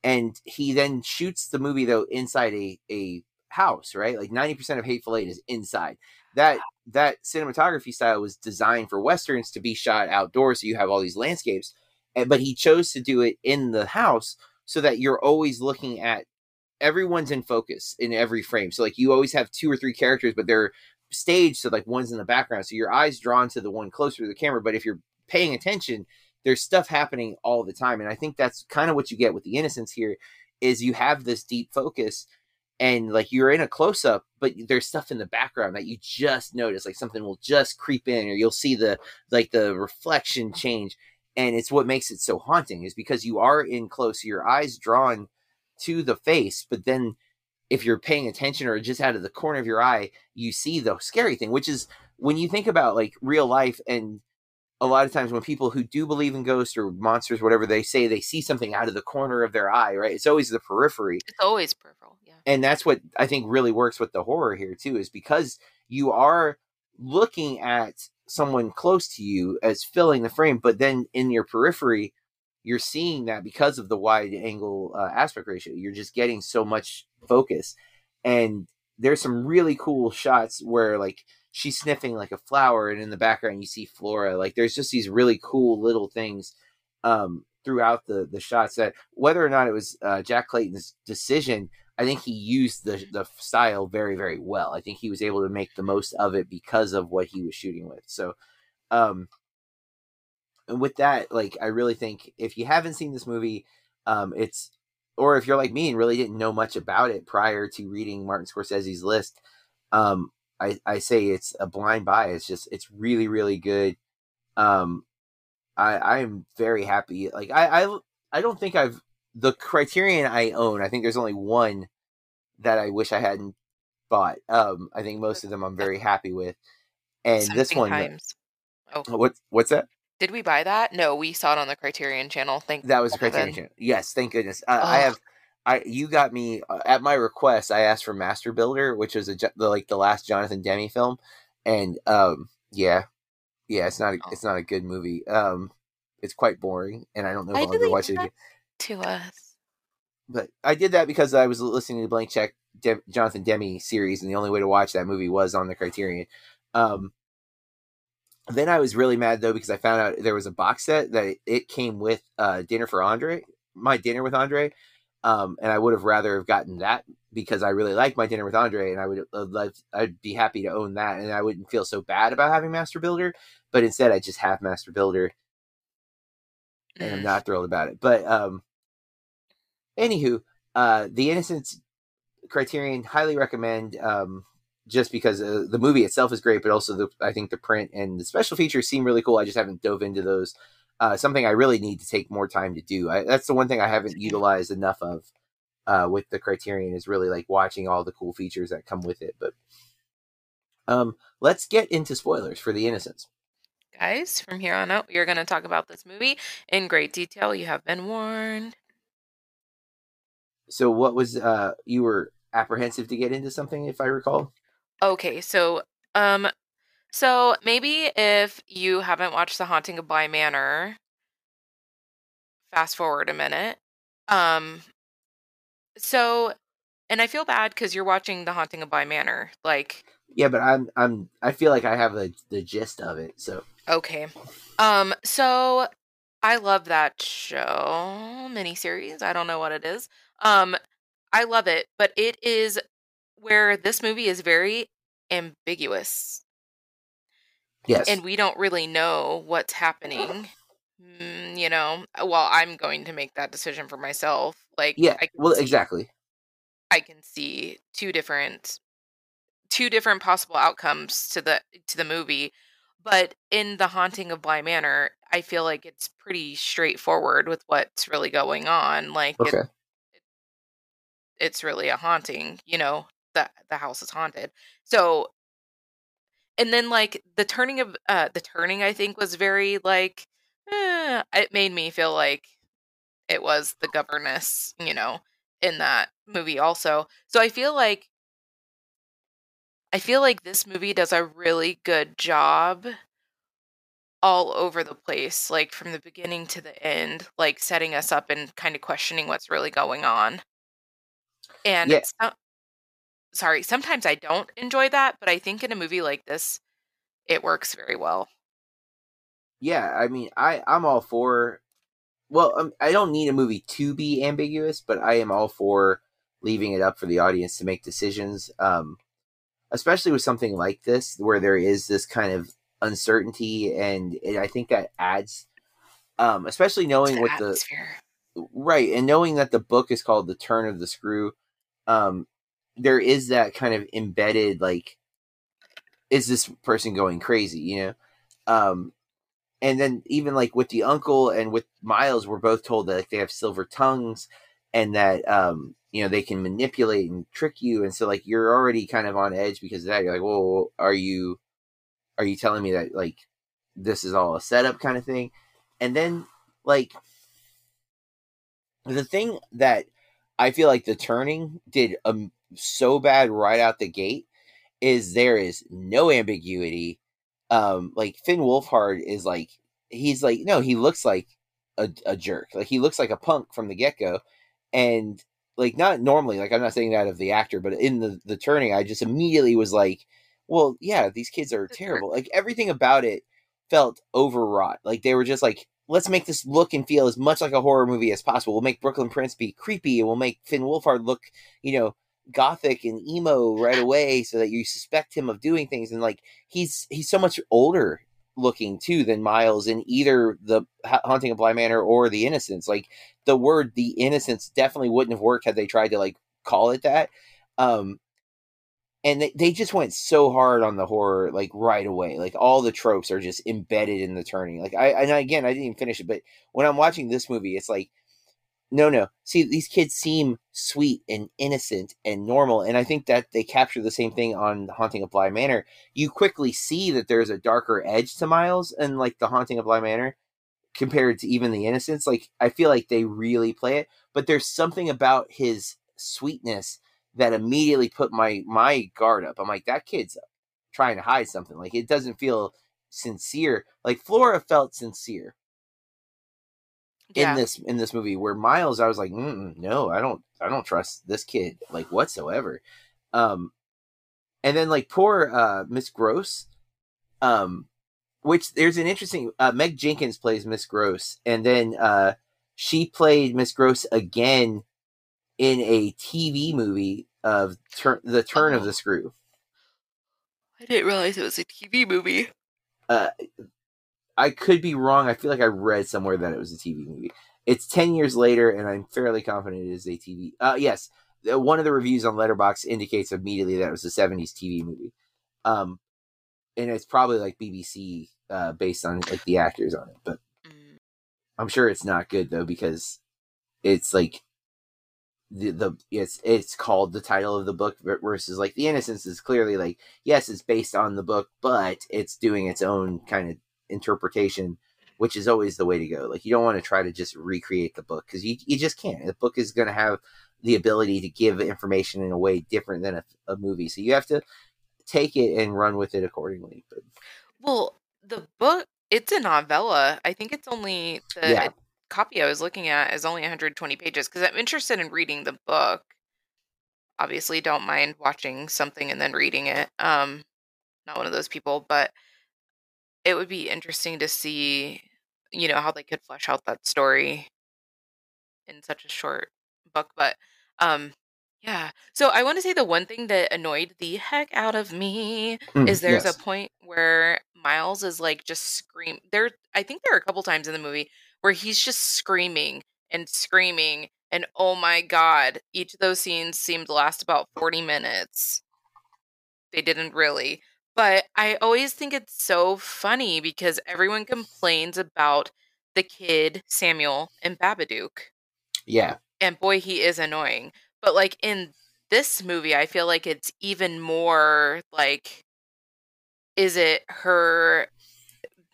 [SPEAKER 1] And he then shoots the movie though inside a a house, right? Like ninety percent of Hateful Eight is inside. That that cinematography style was designed for westerns to be shot outdoors, so you have all these landscapes. And, but he chose to do it in the house so that you're always looking at everyone's in focus in every frame. So like you always have two or three characters, but they're staged so like one's in the background. So your eyes drawn to the one closer to the camera. But if you're paying attention, there's stuff happening all the time. And I think that's kind of what you get with the innocents here is you have this deep focus and like you're in a close up, but there's stuff in the background that you just notice, like something will just creep in, or you'll see the like the reflection change. And it's what makes it so haunting is because you are in close, your eyes drawn to the face, but then if you're paying attention or just out of the corner of your eye, you see the scary thing, which is when you think about like real life and a lot of times when people who do believe in ghosts or monsters, whatever, they say they see something out of the corner of their eye, right? It's always the periphery.
[SPEAKER 2] It's always peripheral. Yeah.
[SPEAKER 1] And that's what I think really works with the horror here too, is because you are looking at someone close to you as filling the frame, but then in your periphery, you're seeing that because of the wide angle uh, aspect ratio, you're just getting so much focus. And there's some really cool shots where like she's sniffing like a flower, and in the background you see Flora. Like there's just these really cool little things um, throughout the the shots that whether or not it was uh, Jack Clayton's decision, I think he used the the style very very well. I think he was able to make the most of it because of what he was shooting with. So Um, and with that, like I really think if you haven't seen this movie, um, it's or if you're like me and really didn't know much about it prior to reading Martin Scorsese's list, um, I, I say it's a blind buy. It's just it's really really good. Um, I I am very happy. Like I I I don't think I've the Criterion I own. I think there's only one that I wish I hadn't bought. Um, I think most of them I'm very happy with, and this
[SPEAKER 2] Something
[SPEAKER 1] one.
[SPEAKER 2] Times. Oh,
[SPEAKER 1] What what's that?
[SPEAKER 2] Did we buy that? No, we saw it on the Criterion channel. Thank
[SPEAKER 1] That was the. Criterion channel. Yes, thank goodness. Uh, I have. I you got me uh, at my request. I asked for Master Builder, which was a the like the last Jonathan Demme film, and um yeah, yeah, it's not a,
[SPEAKER 2] Oh.
[SPEAKER 1] it's not a good movie. Um, it's quite boring, and I don't know if
[SPEAKER 2] Why
[SPEAKER 1] I'll ever watch it again.
[SPEAKER 2] To us.
[SPEAKER 1] But I did that because I was listening to the Blank Check De- Jonathan Demme series, and the only way to watch that movie was on the Criterion. Um, then I was really mad though because I found out there was a box set that it, came with uh, Dinner for Andre, my dinner with Andre, um, and I would have rather have gotten that because I really like my dinner with Andre, and I would have loved, I'd be happy to own that, and I wouldn't feel so bad about having Master Builder. But instead, I just have Master Builder, and I'm
[SPEAKER 2] Mm.
[SPEAKER 1] not thrilled about it. But um, anywho, uh, the Innocents Criterion highly recommend. Um, just because uh, the movie itself is great, but also the I think the print and the special features seem really cool. I just haven't dove into those. Uh, something I really need to take more time to do. I, that's the one thing I haven't utilized enough of uh, with the Criterion is really like watching all the cool features that come with it. But um, let's get into spoilers for The Innocents.
[SPEAKER 2] Guys, from here on out, we are going to talk about this movie in great detail. You have been warned.
[SPEAKER 1] So, what was uh, you were apprehensive to get into something, if I recall?
[SPEAKER 2] Okay, so um so maybe if you haven't watched The Haunting of Bly Manor, fast forward a minute. Um so and I feel bad cuz you're watching The Haunting of Bly Manor. Like
[SPEAKER 1] Yeah, but I'm I'm I feel like I have the the gist of it. So
[SPEAKER 2] okay. Um so I love that show miniseries. I don't know what it is. Um I love it, but it is where this movie is very ambiguous.
[SPEAKER 1] yes,
[SPEAKER 2] and we don't really know what's happening. Mm, you know, well, I'm going to make that decision for myself. Like,
[SPEAKER 1] yeah,
[SPEAKER 2] I
[SPEAKER 1] well,
[SPEAKER 2] see-
[SPEAKER 1] exactly.
[SPEAKER 2] I can see two different, two different possible outcomes to the to the movie, but in the haunting of Bly Manor, I feel like it's pretty straightforward with what's really going on. Like, it-
[SPEAKER 1] Okay,
[SPEAKER 2] it's really a haunting you know the the house is haunted. So and then like the turning of uh the turning i think was very like eh, it made me feel like it was the governess you know in that movie also. So i feel like i feel like this movie does a really good job all over the place like from the beginning to the end like setting us up and kind of questioning what's really going on. And
[SPEAKER 1] Yeah.
[SPEAKER 2] it's not, sorry, sometimes I don't enjoy that, but I think in a movie like this, it works very well.
[SPEAKER 1] yeah. I mean, I I'm all for. Well, um, I don't need a movie to be ambiguous, but I am all for leaving it up for the audience to make decisions. Um, especially with something like this, where there is this kind of uncertainty, and, and I think that adds, um, especially knowing what
[SPEAKER 2] the
[SPEAKER 1] the right and knowing that the book is called the turn of the screw um there is that kind of embedded like is this person going crazy you know? Um and then even like with the uncle and with miles we're both told that like, they have silver tongues and that um you know they can manipulate and trick you and so like you're already kind of on edge because of that. You're like whoa are you are you telling me that like this is all a setup kind of thing? And then like the thing that I feel like the turning did um so bad right out the gate is there is no ambiguity. Um, like Finn Wolfhard is like he's like no, he looks like a, a jerk. Like he looks like a punk from the get go, and like not normally. Like I'm not saying that of the actor, but in the the turning, I just immediately was like, well, yeah, these kids are terrible. Like everything about it felt overwrought. Like they were just like, let's make this look and feel as much like a horror movie as possible. We'll make Brooklyn Prince be creepy, and we'll make Finn Wolfhard look, you know, gothic and emo right away, so that you suspect him of doing things. And like he's he's so much older looking too than Miles in either the Haunting of Bly Manor or the Innocents. Like the word the Innocents definitely wouldn't have worked had they tried to like call it that. Um, and they, they just went so hard on the horror like right away. Like all the tropes are just embedded in the turning. Like I and again I didn't even finish it, but when I'm watching this movie, it's like no, no. See, these kids seem sweet and innocent and normal, and I think that they capture the same thing on Haunting of Bly Manor. You quickly see that there's a darker edge to Miles and like the Haunting of Bly Manor compared to even the Innocents. Like I feel like they really play it, but there's something about his sweetness that immediately put my my guard up. I'm like, that kid's trying to hide something. Like it doesn't feel sincere. Like Flora felt sincere
[SPEAKER 2] Yeah.
[SPEAKER 1] in this in this movie where miles i was like Mm-mm, no i don't i don't trust this kid like whatsoever um and then like poor uh miss grose um which there's an interesting uh meg jenkins plays miss grose and then uh she played miss grose again in a tv movie of turn the turn of
[SPEAKER 2] Oh.
[SPEAKER 1] the screw
[SPEAKER 2] I didn't realize it was a TV movie.
[SPEAKER 1] uh I could be wrong. I feel like I read somewhere that it was a TV movie. It's 10 years later and I'm fairly confident it is a TV. Uh yes, one of the reviews on Letterboxd indicates immediately that it was a 70s TV movie. Um and it's probably like BBC uh based on like the actors on it, but
[SPEAKER 2] Mm.
[SPEAKER 1] I'm sure it's not good though because it's like the the it's it's called the title of the book versus like the innocents is clearly like yes it's based on the book but it's doing its own kind of interpretation which is always the way to go like you don't want to try to just recreate the book because you, you just can't the book is going to have the ability to give information in a way different than a, a movie so you have to take it and run with it accordingly but
[SPEAKER 2] Well, the book it's a novella. I think it's only the
[SPEAKER 1] Yeah.
[SPEAKER 2] copy I was looking at is only 120 pages because I'm interested in reading the book. Obviously, don't mind watching something and then reading it. Um, not one of those people, but it would be interesting to see, you know, how they could flesh out that story in such a short book. But um, yeah. So I want to say the one thing that annoyed the heck out of me
[SPEAKER 1] Mm,
[SPEAKER 2] is there's
[SPEAKER 1] yes.
[SPEAKER 2] a point where Miles is like just scream there I think there are a couple times in the movie where he's just screaming and screaming and oh my god each of those scenes seemed to last about 40 minutes they didn't really but I always think it's so funny because everyone complains about the kid Samuel and Babadook.
[SPEAKER 1] Yeah.
[SPEAKER 2] And boy he is annoying but like in this movie i feel like it's even more like is it her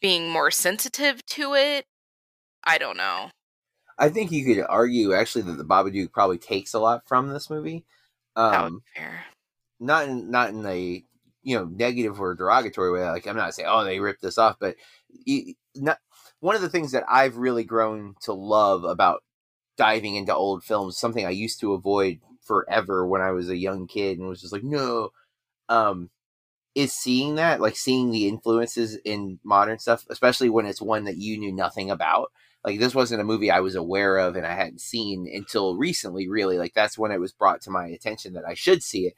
[SPEAKER 2] being more sensitive to it? I don't know.
[SPEAKER 1] I think you could argue actually that the babadook probably takes a lot from this movie.
[SPEAKER 2] That would
[SPEAKER 1] um
[SPEAKER 2] be fair.
[SPEAKER 1] not in not in a you know negative or derogatory way. Like I'm not saying oh they ripped this off, but you, not one of the things that I've really grown to love about diving into old films, something I used to avoid forever when I was a young kid and was just like no, um, is seeing that like seeing the influences in modern stuff, especially when it's one that you knew nothing about. Like this wasn't a movie I was aware of and I hadn't seen until recently. Really, like that's when it was brought to my attention that I should see it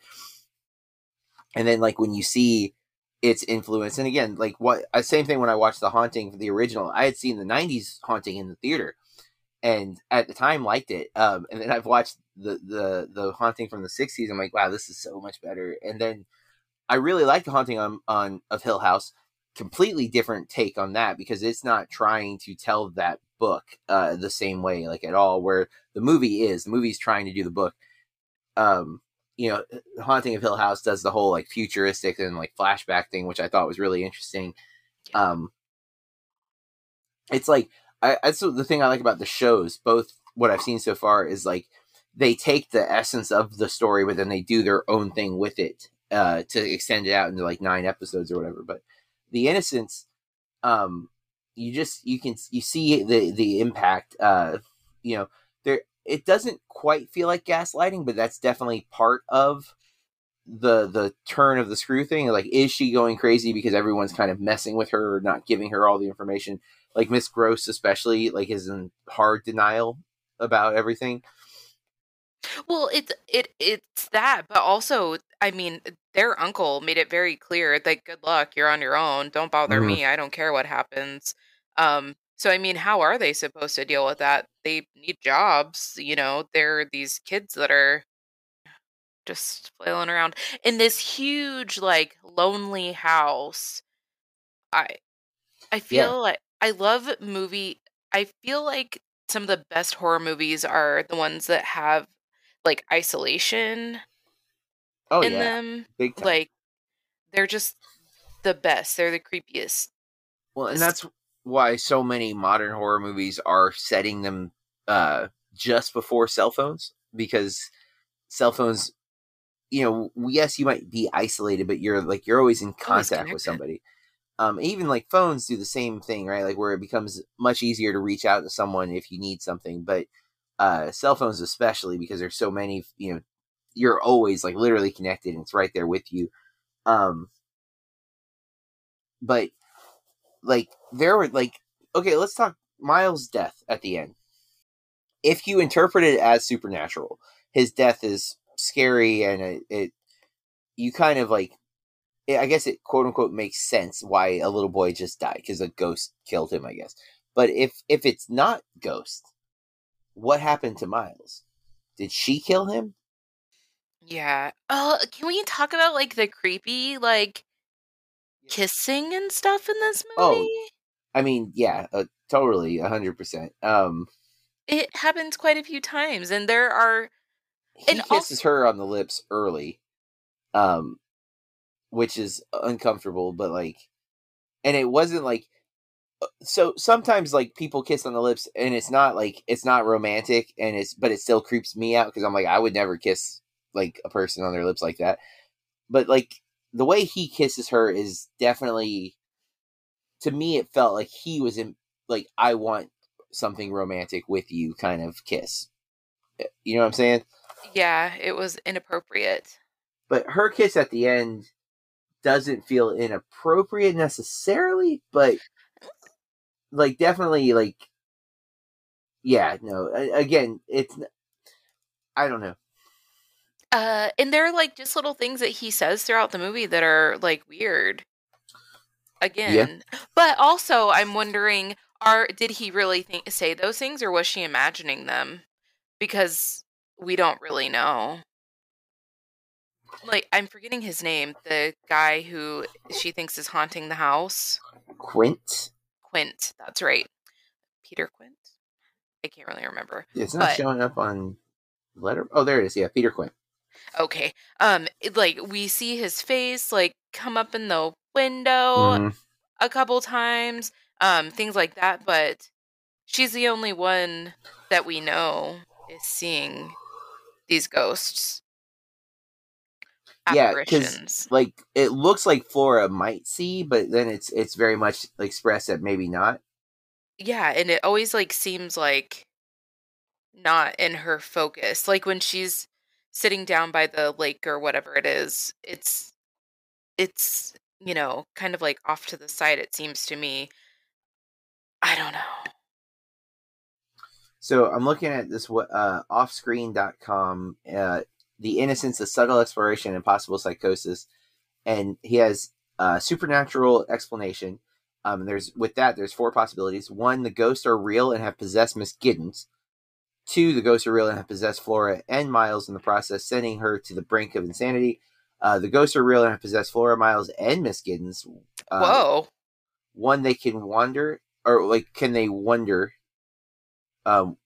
[SPEAKER 1] and then like when you see its influence and again like what uh, same thing when i watched the haunting the original i had seen the 90s haunting in the theater and at the time liked it um and then i've watched the the the haunting from the 60s i'm like wow this is so much better and then i really like the haunting on on of hill house completely different take on that because it's not trying to tell that book uh the same way like at all where the movie is the movie's trying to do the book um you know, Haunting of Hill House does the whole like futuristic and like flashback thing, which I thought was really interesting. Um, it's like I that's the thing I like about the shows. Both what I've seen so far is like they take the essence of the story, but then they do their own thing with it uh, to extend it out into like nine episodes or whatever. But the Innocents, um, you just you can you see the the impact. Uh, you know, there it doesn't quite feel like gaslighting, but that's definitely part of the the turn of the screw thing. Like, is she going crazy because everyone's kind of messing with her or not giving her all the information? Like Miss Grose, especially, like is in hard denial about everything.
[SPEAKER 2] well it's it it's that but also I mean, their uncle made it very clear that good luck, you're on your own. Don't bother
[SPEAKER 1] Mhm.
[SPEAKER 2] me. I don't care what happens. Um, so I mean, how are they supposed to deal with that? They need jobs, you know. They're these kids that are just flailing around in this huge, like, lonely house. I I
[SPEAKER 1] Yeah.
[SPEAKER 2] feel like I love movie I feel like some of the best horror movies are the ones that have like isolation
[SPEAKER 1] Oh
[SPEAKER 2] in
[SPEAKER 1] yeah,
[SPEAKER 2] them. Like they're just the best. They're the creepiest.
[SPEAKER 1] Well, and that's why so many modern horror movies are setting them uh, just before cell phones because cell phones, you know, yes, you might be isolated, but you're like you're always in contact
[SPEAKER 2] connected.
[SPEAKER 1] with somebody. Um, even like phones do the same thing, right? Like where it becomes much easier to reach out to someone if you need something, but uh, cell phones especially because there's so many, you know, you're always like literally connected and it's right there with you. Um, but like there were like okay let's talk miles death at the end. If you interpret it as supernatural his death is scary and it, it you kind of like i guess it quote unquote makes sense why a little boy just died because a ghost killed him i guess. But if if it's not ghost what happened to miles? Did she kill him?
[SPEAKER 2] Yeah. Oh, can we talk about like the creepy like kissing and stuff in this oh, movie?
[SPEAKER 1] Oh, i mean yeah uh, totally 100% um
[SPEAKER 2] It happens quite a few times, and there are
[SPEAKER 1] he
[SPEAKER 2] And also-
[SPEAKER 1] kisses her on the lips early um which is uncomfortable but like and it wasn't like uh, so sometimes like people kiss on the lips and it's not like it's not romantic and it's but it still creeps me out because i'm like i would never kiss like a person on their lips like that but like the way he kisses her is definitely to me it felt like he was in like i want something romantic with you kind of kiss you know what i'm saying
[SPEAKER 2] yeah, it was inappropriate.
[SPEAKER 1] but her kiss at the end doesn't feel inappropriate necessarily but like definitely like yeah no again it's I don't know
[SPEAKER 2] Uh, and there are like just little things that he says throughout the movie that are like weird. Again, but also I'm wondering, are did he really think say those things, or was she imagining them? Because we don't really know. Like I'm forgetting his name, the guy who she thinks is haunting the house.
[SPEAKER 1] quint
[SPEAKER 2] Quint, that's right, Peter Quint. I can't really remember.
[SPEAKER 1] it's not
[SPEAKER 2] But-
[SPEAKER 1] showing up on letter oh there it is yeah peter quint
[SPEAKER 2] Okay. Um it- like we see his face like come up in the window
[SPEAKER 1] Mhm.
[SPEAKER 2] a couple times, um things like that, but she's the only one that we know is seeing these ghosts.
[SPEAKER 1] Yeah,
[SPEAKER 2] because
[SPEAKER 1] like it looks like flora might see but then it's it's very much expressed that maybe not
[SPEAKER 2] Yeah, and it always like seems like not in her focus. Like when she's sitting down by the lake or whatever it is, it's it's you know, kind of like off to the side it seems to me. I don't know.
[SPEAKER 1] So I'm looking at this uh, offscreen.com, uh, The Innocents, a Subtle Exploration and Possible Psychosis. And he has uh, supernatural explanation. Um, there's With that, there's four possibilities. One, the ghosts are real and have possessed Miss Giddens. Two, the ghosts are real and have possessed Flora and Miles in the process, sending her to the brink of insanity. Uh, the ghosts are real and have possessed Flora, Miles, and Miss Giddens. Uh,
[SPEAKER 2] Whoa.
[SPEAKER 1] one they can wander or like can they wonder um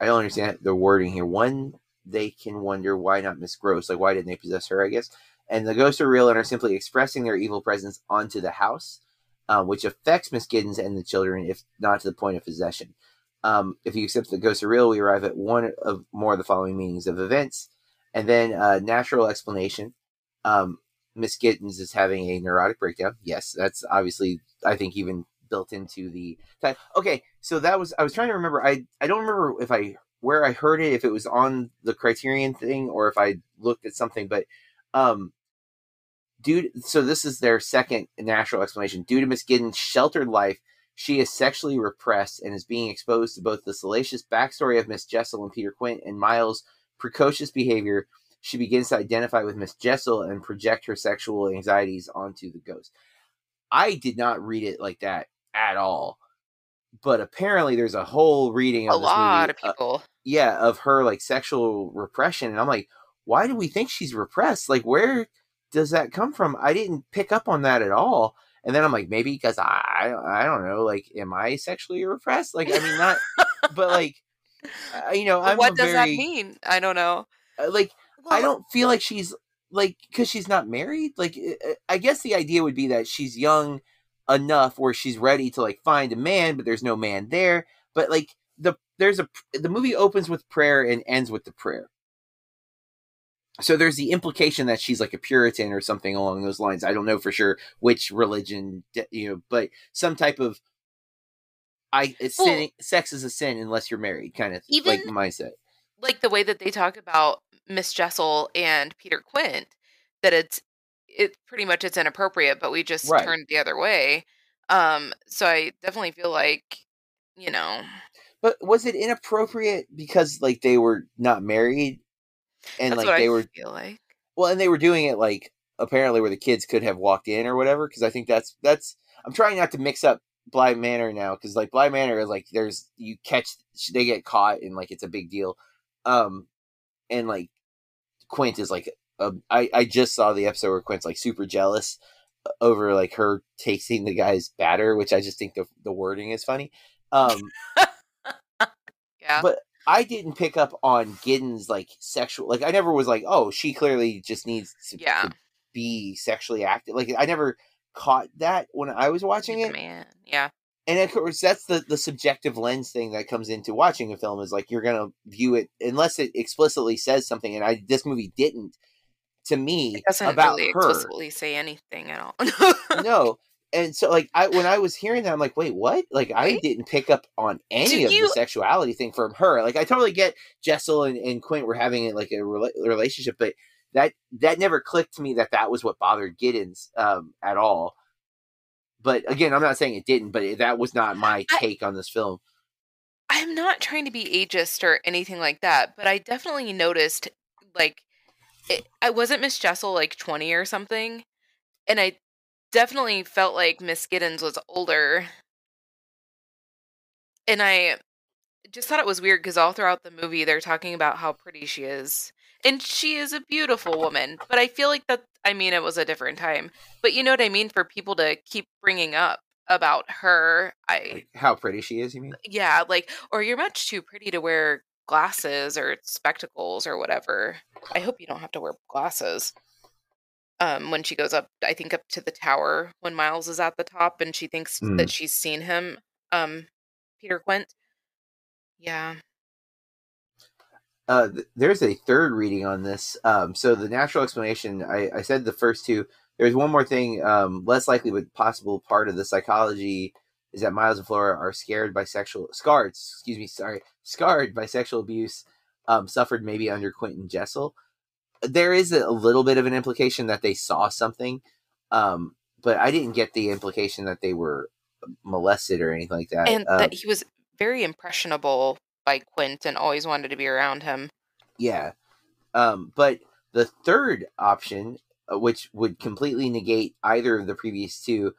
[SPEAKER 1] i don't understand the wording here. One they can wonder why not miss grose? Like why didn't they possess her i guess? And the ghosts are real and are simply expressing their evil presence onto the house um, which affects miss giddens and the children if not to the point of possession. Um, if you accept the ghosts are real we arrive at one of more of the following meanings of events and then uh, natural explanation um, Miss Giddens is having a neurotic breakdown. Yes, that's obviously I think even built into the. Okay, so that was I was trying to remember. I I don't remember if I where I heard it, if it was on the Criterion thing or if I looked at something, but um, dude. So this is their second natural explanation. Due to Miss Giddens' sheltered life, she is sexually repressed and is being exposed to both the salacious backstory of Miss Jessel and Peter Quint and Miles' precocious behavior she begins to identify with Miss Jessel and project her sexual anxieties onto the ghost. I did not read it like that at all. But apparently there's a whole reading of
[SPEAKER 2] A lot
[SPEAKER 1] movie,
[SPEAKER 2] of
[SPEAKER 1] uh,
[SPEAKER 2] people.
[SPEAKER 1] yeah, of her like sexual repression. And I'm like, why do we think she's repressed? Like, where does that come from? I didn't pick up on that at all. And then I'm like, maybe because I, I don't know, like, am I sexually repressed? Like, I mean, not, but like, uh, you know, I'm
[SPEAKER 2] what does that mean? I don't know.
[SPEAKER 1] uh, Like, I don't feel like she's like because she's not married. Like, uh, I guess the idea would be that she's young enough where she's ready to like find a man, but there's no man there. But like the there's a the movie opens with prayer and ends with the prayer. So there's the implication that she's like a Puritan or something along those lines. I don't know for sure which religion, you know, but some type of I it's
[SPEAKER 2] Well-
[SPEAKER 1] sin, sex is a sin unless you're married, kind of like mindset.
[SPEAKER 2] like the way that they talk about Miss Jessel and Peter Quint, that it's it pretty much it's inappropriate, but we just
[SPEAKER 1] Right.
[SPEAKER 2] turned the other way. Um, so I definitely feel like, you know,
[SPEAKER 1] But was it inappropriate because like they were not married and like they
[SPEAKER 2] I
[SPEAKER 1] were
[SPEAKER 2] feel like.
[SPEAKER 1] well and they were doing it like apparently where the kids could have walked in or whatever because I think that's that's I'm trying not to mix up Bly Manor now because like Bly Manor is like there's you catch they get caught and like it's a big deal, um, and like Quint is like a, I I just saw the episode where Quint's like super jealous over like her tasting the guy's batter, which I just think the the wording is funny. Um,
[SPEAKER 2] Yeah.
[SPEAKER 1] but I didn't pick up on Giddens like sexual. Like I never was like, oh, she clearly just needs to,
[SPEAKER 2] Yeah.
[SPEAKER 1] to be sexually active. Like I never caught that when I was watching it.
[SPEAKER 2] man. Yeah.
[SPEAKER 1] And of course, that's the the subjective lens thing that comes into watching a film is like you're gonna view it unless it explicitly says something. And I this movie didn't to me
[SPEAKER 2] It doesn't
[SPEAKER 1] about
[SPEAKER 2] really
[SPEAKER 1] her.
[SPEAKER 2] explicitly say anything at all.
[SPEAKER 1] no. And so, like, I when I was hearing that, I'm like, wait, what? Like, I didn't pick up on any
[SPEAKER 2] Do
[SPEAKER 1] of
[SPEAKER 2] you-
[SPEAKER 1] the sexuality thing from her. Like, I totally get Jessel and, and Quint were having it like a rela- relationship, but that that never clicked to me that that was what bothered Giddens um, at all. But again, I'm not saying it didn't, but it, that was not my
[SPEAKER 2] I-
[SPEAKER 1] take on this film.
[SPEAKER 2] I'm not trying to be ageist or anything like that, but I definitely noticed like it, I wasn't Miss Jessel like 20 or something, and I definitely felt like Miss Giddens was older. And I just thought it was weird because all throughout the movie they're talking about how pretty she is. And she is a beautiful woman, but I feel like that I mean it was a different time. But you know what I mean for people to keep bringing up about her. I
[SPEAKER 1] Like, how pretty she is, you mean?
[SPEAKER 2] yeah, like, or you're much too pretty to wear glasses or spectacles or whatever. I hope you don't have to wear glasses. Um, when she goes up, I think up to the tower when Miles is at the top and she thinks
[SPEAKER 1] Mm.
[SPEAKER 2] that she's seen him, um, Peter Quint. Yeah.
[SPEAKER 1] uh, th- there's a third reading on this. Um, so the natural explanation, I, I said the first two. There's one more thing, um, less likely but possible part of the psychology is that Miles and Flora are scared by sexual scarred. Excuse me, sorry, scarred by sexual abuse, um, suffered maybe under Quint and Jessel. There is a little bit of an implication that they saw something, um, but I didn't get the implication that they were molested or anything like that.
[SPEAKER 2] And
[SPEAKER 1] Um,
[SPEAKER 2] that he was very impressionable by Quint and always wanted to be around him.
[SPEAKER 1] Yeah. Um, but the third option, uh, which would completely negate either of the previous two,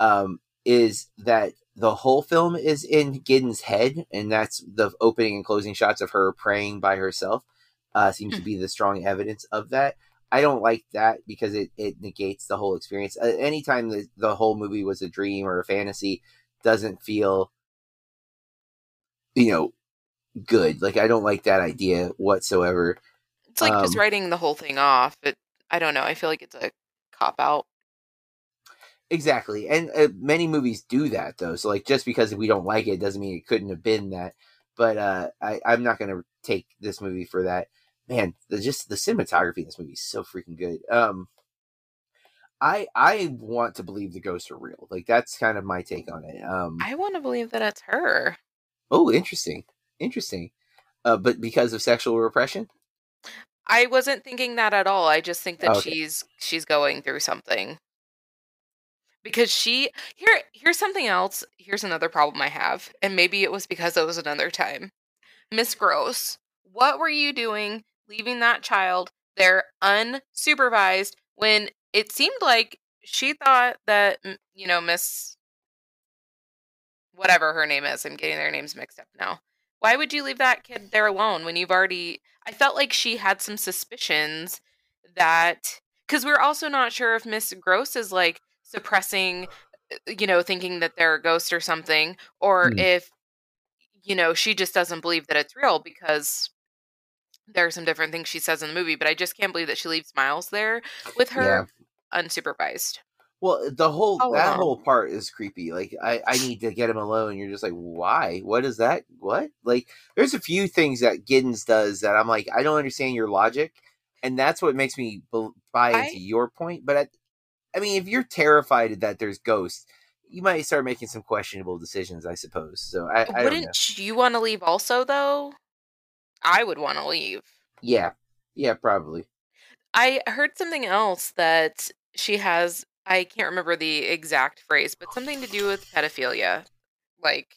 [SPEAKER 1] um, is that the whole film is in Giddens' head, and that's the opening and closing shots of her praying by herself. Uh, seems to be the strong evidence of that. I don't like that because it, it negates the whole experience. Uh, anytime the, the whole movie was a dream or a fantasy, doesn't feel, you know, good. Like I don't like that idea whatsoever.
[SPEAKER 2] It's like just
[SPEAKER 1] Um,
[SPEAKER 2] writing the whole thing off. It, I don't know. I feel like it's a cop out.
[SPEAKER 1] Exactly, and uh, many movies do that though. So like, just because we don't like it doesn't mean it couldn't have been that. But uh, I, I'm not gonna take this movie for that. Man, the just the cinematography in this movie is so freaking good. Um, I I want to believe the ghosts are real. Like that's kind of my take on it. Um,
[SPEAKER 2] I want to believe that it's her.
[SPEAKER 1] Oh, interesting, interesting. Uh, but because of sexual repression,
[SPEAKER 2] I wasn't thinking that at all. I just think that
[SPEAKER 1] Okay.
[SPEAKER 2] she's she's going through something. Because she here here's something else. Here's another problem I have. And maybe it was because it was another time. Miss Grose, what were you doing leaving that child there unsupervised when it seemed like she thought that mm, you know Miss whatever her name is. I'm getting their names mixed up now. Why would you leave that kid there alone when you've already I felt like she had some suspicions that cuz we're also not sure if Miss Grose is like suppressing uh, you know thinking that they're a ghost or something or
[SPEAKER 1] Hmm.
[SPEAKER 2] if you know she just doesn't believe that it's real because there are some different things she says in the movie but I just can't believe that she leaves Miles there with her unsupervised.
[SPEAKER 1] Well, the whole
[SPEAKER 3] All
[SPEAKER 1] that
[SPEAKER 3] along.
[SPEAKER 1] whole part is creepy. Like I, I need to get him alone. You're just like, why? What is that? What? Like, there's a few things that Giddens does that I'm like, I don't understand your logic, and that's what makes me buy
[SPEAKER 2] I-
[SPEAKER 1] into your point. But I, I mean, if you're terrified that there's ghosts, you might start making some questionable decisions, I suppose. So I, I don't know.
[SPEAKER 2] Wouldn't you want to leave also though? I would want to leave.
[SPEAKER 1] Yeah, yeah, probably.
[SPEAKER 2] I heard something else that she has. I can't remember the exact phrase, but something to do with pedophilia. Like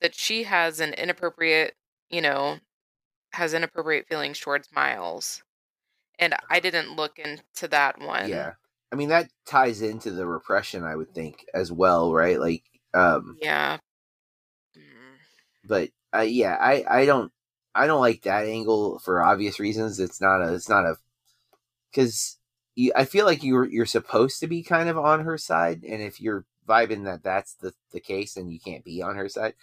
[SPEAKER 2] that she has an inappropriate, you know, has inappropriate feelings towards Miles. And I didn't look into that one.
[SPEAKER 1] Yeah, I mean that ties into the repression, I would think, as well, right? Like, um,
[SPEAKER 2] Yeah. Mm.
[SPEAKER 1] but uh, yeah, I I don't I don't like that angle for obvious reasons. It's not a it's not a because I feel like you're you're supposed to be kind of on her side, and if you're vibing that that's the the case, then you can't be on her side.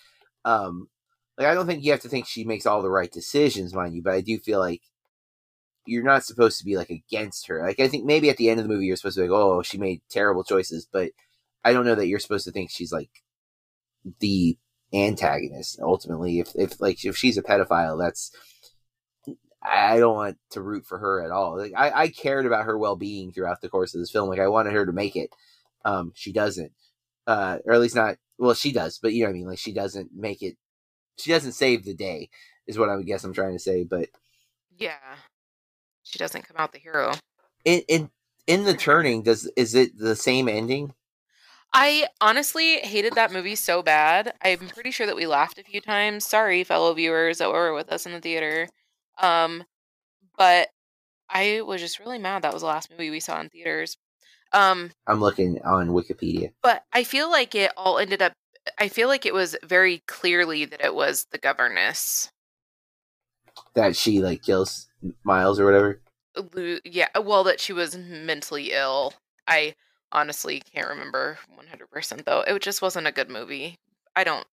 [SPEAKER 1] Um, like I don't think you have to think she makes all the right decisions, mind you, but I do feel like you're not supposed to be like against her. Like I think maybe at the end of the movie you're supposed to be like, oh, she made terrible choices, but I don't know that you're supposed to think she's like the antagonist ultimately if if like if she's a pedophile that's i don't want to root for her at all like i i cared about her well-being throughout the course of this film like i wanted her to make it um she doesn't uh or at least not well she does but you know what i mean like she doesn't make it she doesn't save the day is what i would guess i'm trying to say but
[SPEAKER 2] Yeah. She doesn't come out the hero.
[SPEAKER 1] in in in the turning does is it the same ending
[SPEAKER 2] I honestly hated that movie so bad. I'm pretty sure that we laughed a few times. Sorry, fellow viewers that were with us in the theater. Um, but I was just really mad that was the last movie we saw in theaters. Um,
[SPEAKER 1] i'm looking on wikipedia
[SPEAKER 2] but I feel like it all ended up. I feel like it was very clearly that it was the governess.
[SPEAKER 1] that she like kills miles or whatever
[SPEAKER 2] Yeah, well, that she was mentally ill. I honestly can't remember 100% though. It just wasn't a good movie. I don't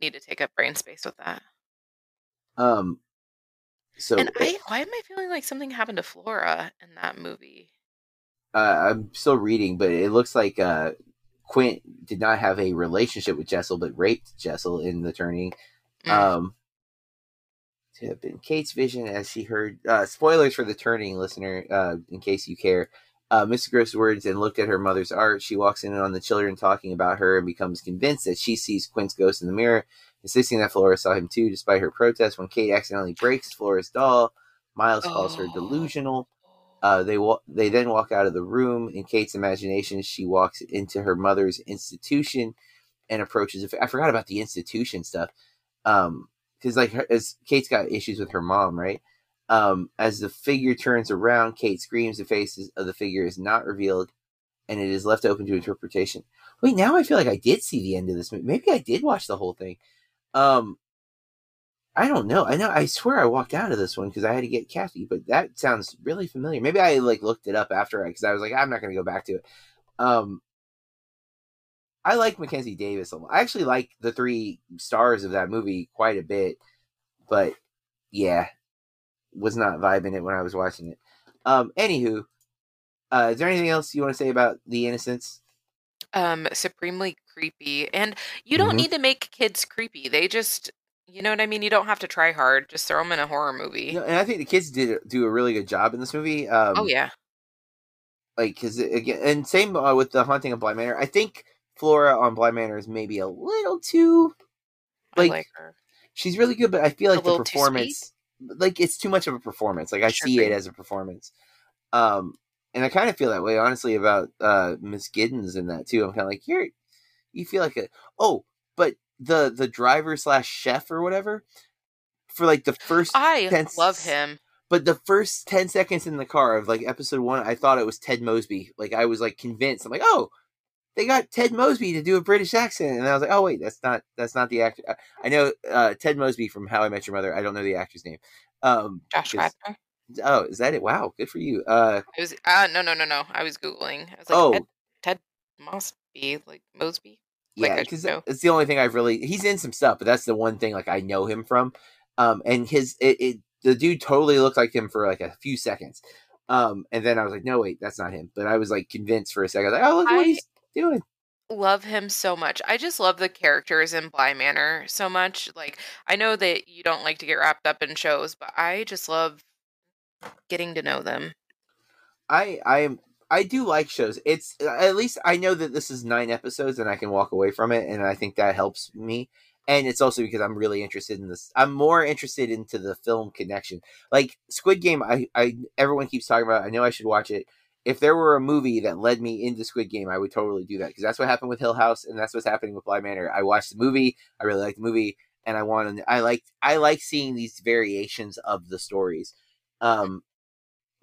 [SPEAKER 2] need to take up brain space with that.
[SPEAKER 1] um so
[SPEAKER 2] and I, why am I feeling like something happened to Flora in that movie?
[SPEAKER 1] uh, I'm still reading, but it looks like uh, Quint did not have a relationship with Jessel, but raped Jessel in the turning.
[SPEAKER 2] Mm.
[SPEAKER 1] Um, to have been Kate's vision as she heard. Uh, spoilers for the turning, listener, uh, in case you care. Uh, Mr. Grose words and looked at her mother's art. She walks in on the children talking about her and becomes convinced that she sees Quint's ghost in the mirror, insisting that Flora saw him too, despite her protest. When Kate accidentally breaks Flora's doll, Miles calls her
[SPEAKER 2] Oh.
[SPEAKER 1] delusional. Uh, they wa- they then walk out of the room. In Kate's imagination, she walks into her mother's institution and approaches. I forgot about the institution stuff. Um, because like her, as Kate's got issues with her mom, right? Um, as the figure turns around, Kate screams. The face of the figure is not revealed, and it is left open to interpretation. Wait, now I feel like I did see the end of this movie. Maybe I did watch the whole thing. Um, I don't know. I know. I swear I walked out of this one because I had to get Kathy, but that sounds really familiar. Maybe I like looked it up after I because I was like, I'm not going to go back to it. Um, I like Mackenzie Davis. I actually like the three stars of that movie quite a bit, but yeah, was not vibing it when I was watching it. Um, anywho, uh, is there anything else you want to say about the Innocents?
[SPEAKER 2] Um, supremely creepy. And you don't
[SPEAKER 1] Mhm.
[SPEAKER 2] need to make kids creepy. They just, you know what I mean? You don't have to try hard. Just throw them in a horror movie.
[SPEAKER 1] Know, and I think the kids did do a really good job in this movie. Um,
[SPEAKER 2] oh, yeah.
[SPEAKER 1] like because again, and same uh, with the Haunting of Bly Manor. I think Flora on Bly Manor is maybe a little too
[SPEAKER 2] I
[SPEAKER 1] like-
[SPEAKER 2] like her.
[SPEAKER 1] she's really good, but I feel
[SPEAKER 2] A
[SPEAKER 1] like the
[SPEAKER 2] little too
[SPEAKER 1] performance, like it's too much of a performance. Like I
[SPEAKER 2] Sure
[SPEAKER 1] see it
[SPEAKER 2] thing.
[SPEAKER 1] as a performance. Um, and I kind of feel that way, honestly, about uh Miss Giddens in that too. I'm kind of like you're, you feel like a oh, but the the driver slash chef or whatever for like the first
[SPEAKER 2] I
[SPEAKER 1] 10
[SPEAKER 2] love him.
[SPEAKER 1] but the first 10 seconds in the car of like episode one, I thought it was Ted Mosby. Like I was like convinced. I'm like, oh, they got Ted Mosby to do a British accent, and I was like, oh wait, that's not that's not the actor. I know uh, Ted Mosby from How I Met Your Mother. I don't know the actor's name. Um,
[SPEAKER 2] Josh Radnor.
[SPEAKER 1] Oh, is that it? Wow, good for you. Uh,
[SPEAKER 2] It was uh no no no no. I was googling. I was like
[SPEAKER 1] oh,
[SPEAKER 2] Ted, Ted Mosby, like Mosby.
[SPEAKER 1] yeah, because it's the only thing I've really. He's in some stuff, but that's the one thing like I know him from. Um, and his it, it the dude totally looked like him for like a few seconds. Um, and then I was like, no, wait, that's not him. But I was like convinced for a second. I was like, oh, look what
[SPEAKER 2] I-
[SPEAKER 1] he's doing.
[SPEAKER 2] Love him so much. I just love the characters in Bly Manor so much. Like I know that you don't like to get wrapped up in shows, but I just love getting to know them.
[SPEAKER 1] I I am I do like shows. It's at least I know that this is nine episodes and I can walk away from it, and I think that helps me. And it's also because I'm really interested in this. I'm more interested into the film connection. Like Squid Game, I I everyone keeps talking about. it. I know I should watch it. If there were a movie that led me into Squid Game, I would totally do that because that's what happened with Hill House, and that's what's happening with Bly Manor. I watched the movie. I really liked the movie, and I want. I like I like seeing these variations of the stories. Um,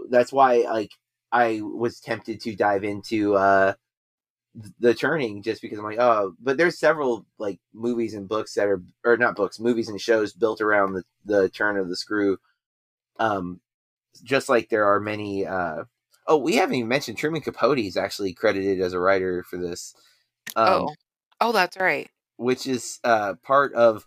[SPEAKER 1] that's why like I was tempted to dive into uh the turning just because I'm like, oh, but there's several like movies and books that are or not books, movies and shows built around the, the turn of the screw. Um just like there are many uh oh, we haven't even mentioned Truman Capote is actually credited as a writer for this. Um
[SPEAKER 2] oh. Oh, that's right.
[SPEAKER 1] which is uh, part of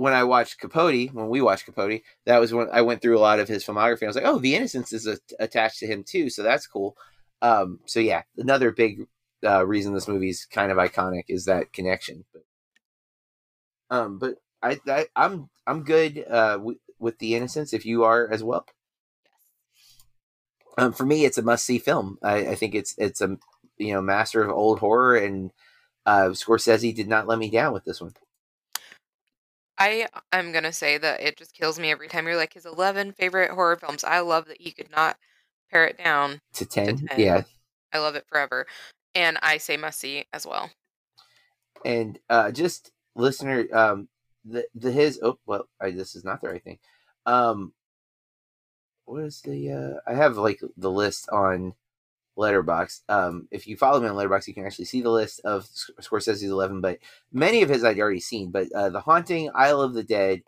[SPEAKER 1] when I watched Capote, when we watched Capote, that was when I went through a lot of his filmography. I was like, oh, The Innocents is a- attached to him too, so that's cool. Um, so yeah, another big uh, reason this movie is kind of iconic is that connection. But, um, but I, I I'm I'm good uh, w- with The Innocents if you are as well. Um, for me, it's a must see film. I, I think it's it's a you know master of old horror, and uh, Scorsese did not let me down with this one.
[SPEAKER 2] I am gonna say that it just kills me every time you're like his eleven favorite horror films. I love that you could not pare it down.
[SPEAKER 1] To ten,
[SPEAKER 2] 10.
[SPEAKER 1] yeah.
[SPEAKER 2] I love it forever. And I say must see as well.
[SPEAKER 1] And uh, just listener, um, the the his oh well, I, this is not the right thing. Um, what is the uh? I have like the list on Letterboxd. Um, if you follow me on Letterboxd, you can actually see the list of Sc- Scorsese's eleven. But many of his I'd already seen. But uh, the Haunting, Isle of the Dead,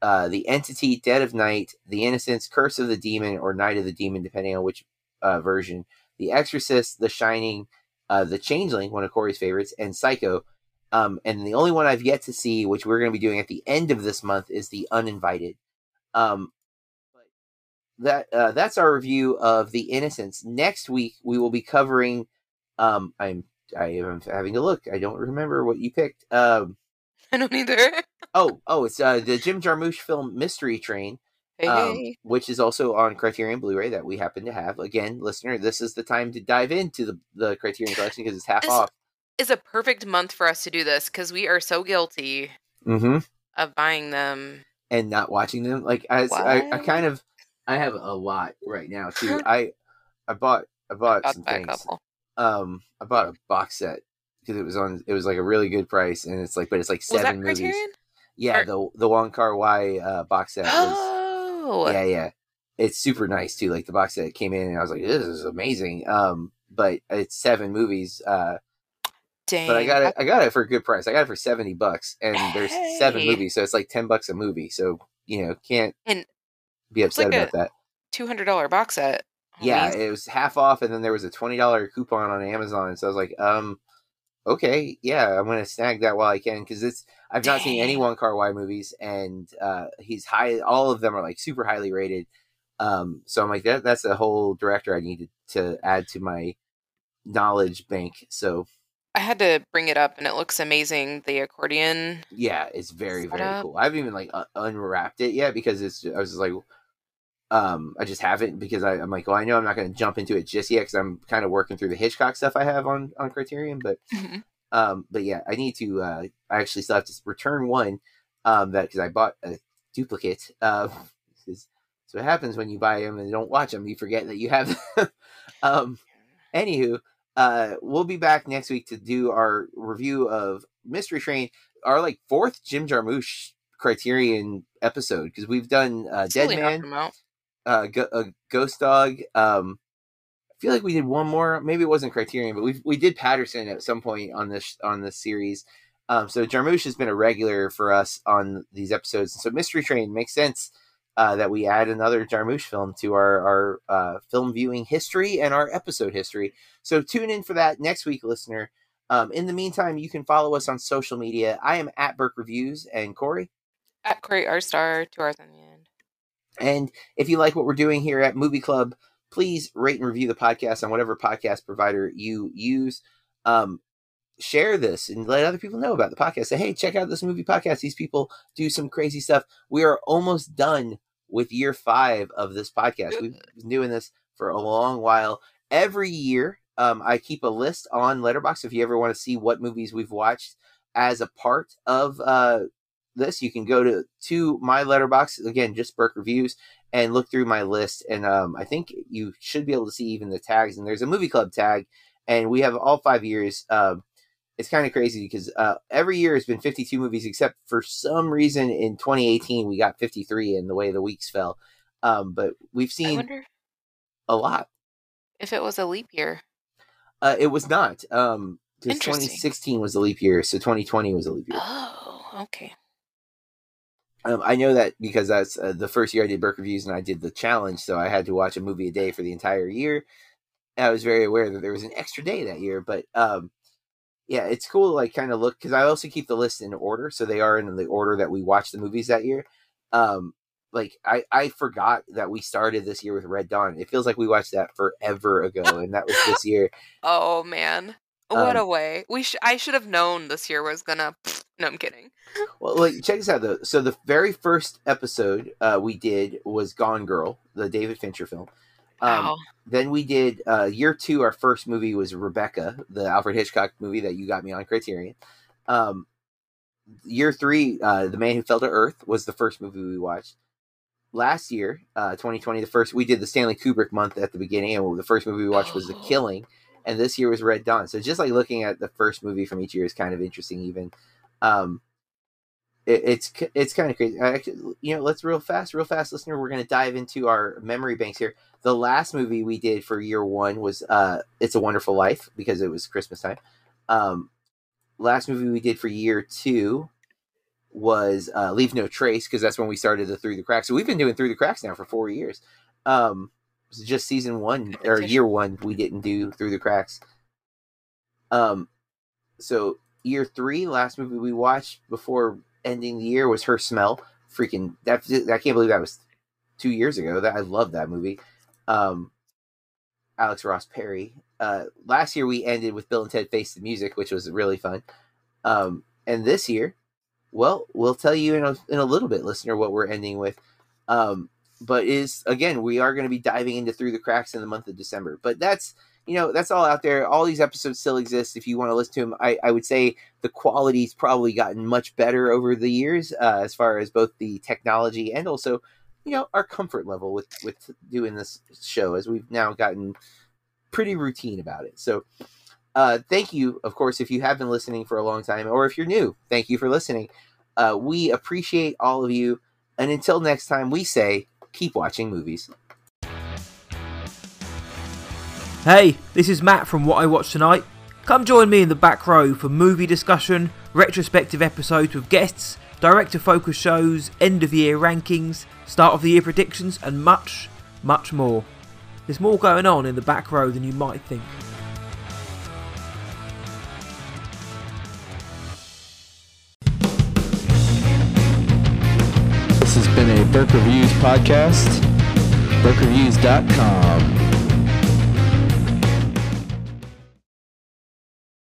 [SPEAKER 1] uh, the Entity, Dead of Night, The Innocents, Curse of the Demon, or Night of the Demon, depending on which uh, version. The Exorcist, The Shining, uh, The Changeling, one of Corey's favorites, and Psycho. Um, and the only one I've yet to see, which we're going to be doing at the end of this month, is The Uninvited. Um, that uh, that's our review of The Innocents. Next week we will be covering. Um, I'm I am having to look. I don't remember what you picked. Um,
[SPEAKER 2] I don't either.
[SPEAKER 1] oh oh, it's uh, the Jim Jarmusch film Mystery Train
[SPEAKER 2] Hey,
[SPEAKER 1] um,
[SPEAKER 2] hey.
[SPEAKER 1] which is also on Criterion Blu-ray that we happen to have. Again, listener, this is the time to dive into the the Criterion collection because it's half
[SPEAKER 2] This-
[SPEAKER 1] off.
[SPEAKER 2] Is a perfect month for us to do this because we are so guilty
[SPEAKER 1] Mm-hmm.
[SPEAKER 2] of buying them.
[SPEAKER 1] And not watching them, like I, I, I kind of, I have a lot right now too. I, I bought, I bought
[SPEAKER 2] Got
[SPEAKER 1] some things. Um, I bought a box set because it was on, it was like a really good price, and it's like, but it's like seven movies.
[SPEAKER 2] Criterion?
[SPEAKER 1] Yeah,
[SPEAKER 2] Or-
[SPEAKER 1] the the Wong Kar Wai uh, box set. Was,
[SPEAKER 2] Oh,
[SPEAKER 1] yeah yeah it's super nice too like the box set came in and i was like this is amazing um but it's seven movies uh
[SPEAKER 2] dang.
[SPEAKER 1] but i got it i got it for a good price i got it for 70 bucks and there's seven movies so it's like 10 bucks a movie so you know can't
[SPEAKER 2] And
[SPEAKER 1] be upset
[SPEAKER 2] like
[SPEAKER 1] about that
[SPEAKER 2] Two hundred dollar box set.
[SPEAKER 1] yeah it was half off and then there was a $20 coupon on amazon so i was like um okay yeah i'm gonna snag that while i can because it's i've not seen any Wong Kar Wai movies and uh he's high all of them are like super highly rated um so i'm like that that's a whole director i needed to add to my knowledge bank so
[SPEAKER 2] I had to bring it up, and it looks amazing. The accordion.
[SPEAKER 1] yeah it's very very cool i haven't even like uh, unwrapped it yet because it's i was just like um i just haven't because I, i'm like well i know i'm not going to jump into it just yet because i'm kind of working through the hitchcock stuff i have on on criterion but
[SPEAKER 2] Mhm.
[SPEAKER 1] um but yeah i need to uh i actually still have to return one um that because i bought a duplicate uh so it happens when you buy them and don't watch them you forget that you have them um anywho uh we'll be back next week to do our review of mystery train our like fourth jim jarmusch criterion episode because we've done uh dead man. Uh, Go- uh, Ghost Dog. Um, I feel like we did one more. Maybe it wasn't Criterion, but we we did Paterson at some point on this on this series. Um, so Jarmusch has been a regular for us on these episodes. So Mystery Train makes sense uh, that we add another Jarmusch film to our our uh, film viewing history and our episode history. So tune in for that next week, listener. Um, in the meantime, you can follow us on social media. I am at Burke Reviews and Corey.
[SPEAKER 2] At Corey R Star, two hours on the end.
[SPEAKER 1] And if you like what we're doing here at Movie Club, please rate and review the podcast on whatever podcast provider you use. Um, share this and let other people know about the podcast. Say, hey, check out this movie podcast. These people do some crazy stuff. We are almost done with year five of this podcast. We've been doing this for a long while. Every year, um, I keep a list on Letterboxd. If you ever want to see what movies we've watched as a part of uh, this, you can go to to my Letterboxd again, just Burke reviews, and look through my list. And um, I think you should be able to see even the tags. And there's a movie club tag, and we have all five years. Um, it's kind of crazy because uh, every year has been 52 movies, except for some reason in 2018 we got 53 in the way the weeks fell. Um, but we've seen a lot.
[SPEAKER 2] if it was a leap year.
[SPEAKER 1] Uh, it was not. Um, 'cause
[SPEAKER 2] Interesting.
[SPEAKER 1] 2016 was a leap year, so 2020 was a leap year.
[SPEAKER 2] Oh, okay.
[SPEAKER 1] Um, I know that because that's uh, the first year I did book reviews and I did the challenge, so I had to watch a movie a day for the entire year. I was very aware that there was an extra day that year, but um, yeah, it's cool to like kind of look because I also keep the list in order, so they are in the order that we watched the movies that year. Um, like I, I forgot that we started this year with Red Dawn. It feels like we watched that forever ago, and that was this year.
[SPEAKER 2] Oh man, what
[SPEAKER 1] Um,
[SPEAKER 2] a way! We sh- I should have known this year was gonna. No, I'm kidding.
[SPEAKER 1] Well, like check this out though. So the very first episode uh, we did was Gone Girl, the David Fincher film. Um,
[SPEAKER 2] Wow.
[SPEAKER 1] Then we did uh, year two. Our first movie was Rebecca, the Alfred Hitchcock movie that you got me on Criterion. Um, year three, uh, The Man Who Fell to Earth was the first movie we watched. Last year, uh, 2020, the first we did the Stanley Kubrick month at the beginning, and the first movie we watched was The
[SPEAKER 2] Oh.
[SPEAKER 1] Killing, and this year was Red Dawn. So just like looking at the first movie from each year is kind of interesting. Even um, it, it's it's kind of crazy. Actually, you know, let's real fast, real fast, listener. We're to dive into our memory banks here. The last movie we did for year one was uh, "It's a Wonderful Life" because it was Christmas time. Um, last movie we did for year two was uh, "Leave No Trace" because that's when we started the Through the Cracks. So we've been doing Through the Cracks now for four years. Um, just season one or year one we didn't do Through the Cracks. Um, so year three, last movie we watched before ending the year was Her Smell. Freaking that! I can't believe that was two years ago. That I love that movie. Um, Alex Ross Perry. Uh, last year we ended with Bill and Ted Face the Music, which was really fun. Um, and this year, well, we'll tell you in a, in a little bit, listener, what we're ending with. Um, but is again, we are going to be diving into Through the Cracks in the month of December. But that's you know that's all out there. All these episodes still exist. If you want to listen to them, I, I would say the quality's probably gotten much better over the years, uh, as far as both the technology and also you know our comfort level with with doing this show, as we've now gotten pretty routine about it. So. Uh, thank you, of course, if you have been listening for a long time, or if you're new, thank you for listening. Uh, we appreciate all of you. And until next time, we say keep watching movies.
[SPEAKER 4] Hey, this is Matt from What I Watched Tonight. Come join me in the back row for movie discussion, retrospective episodes with guests, director focus shows, end of year rankings, start of the year predictions, and much, much more. There's more going on in the back row than you might think.
[SPEAKER 5] Burke Reviews Podcast, burkereviews.com.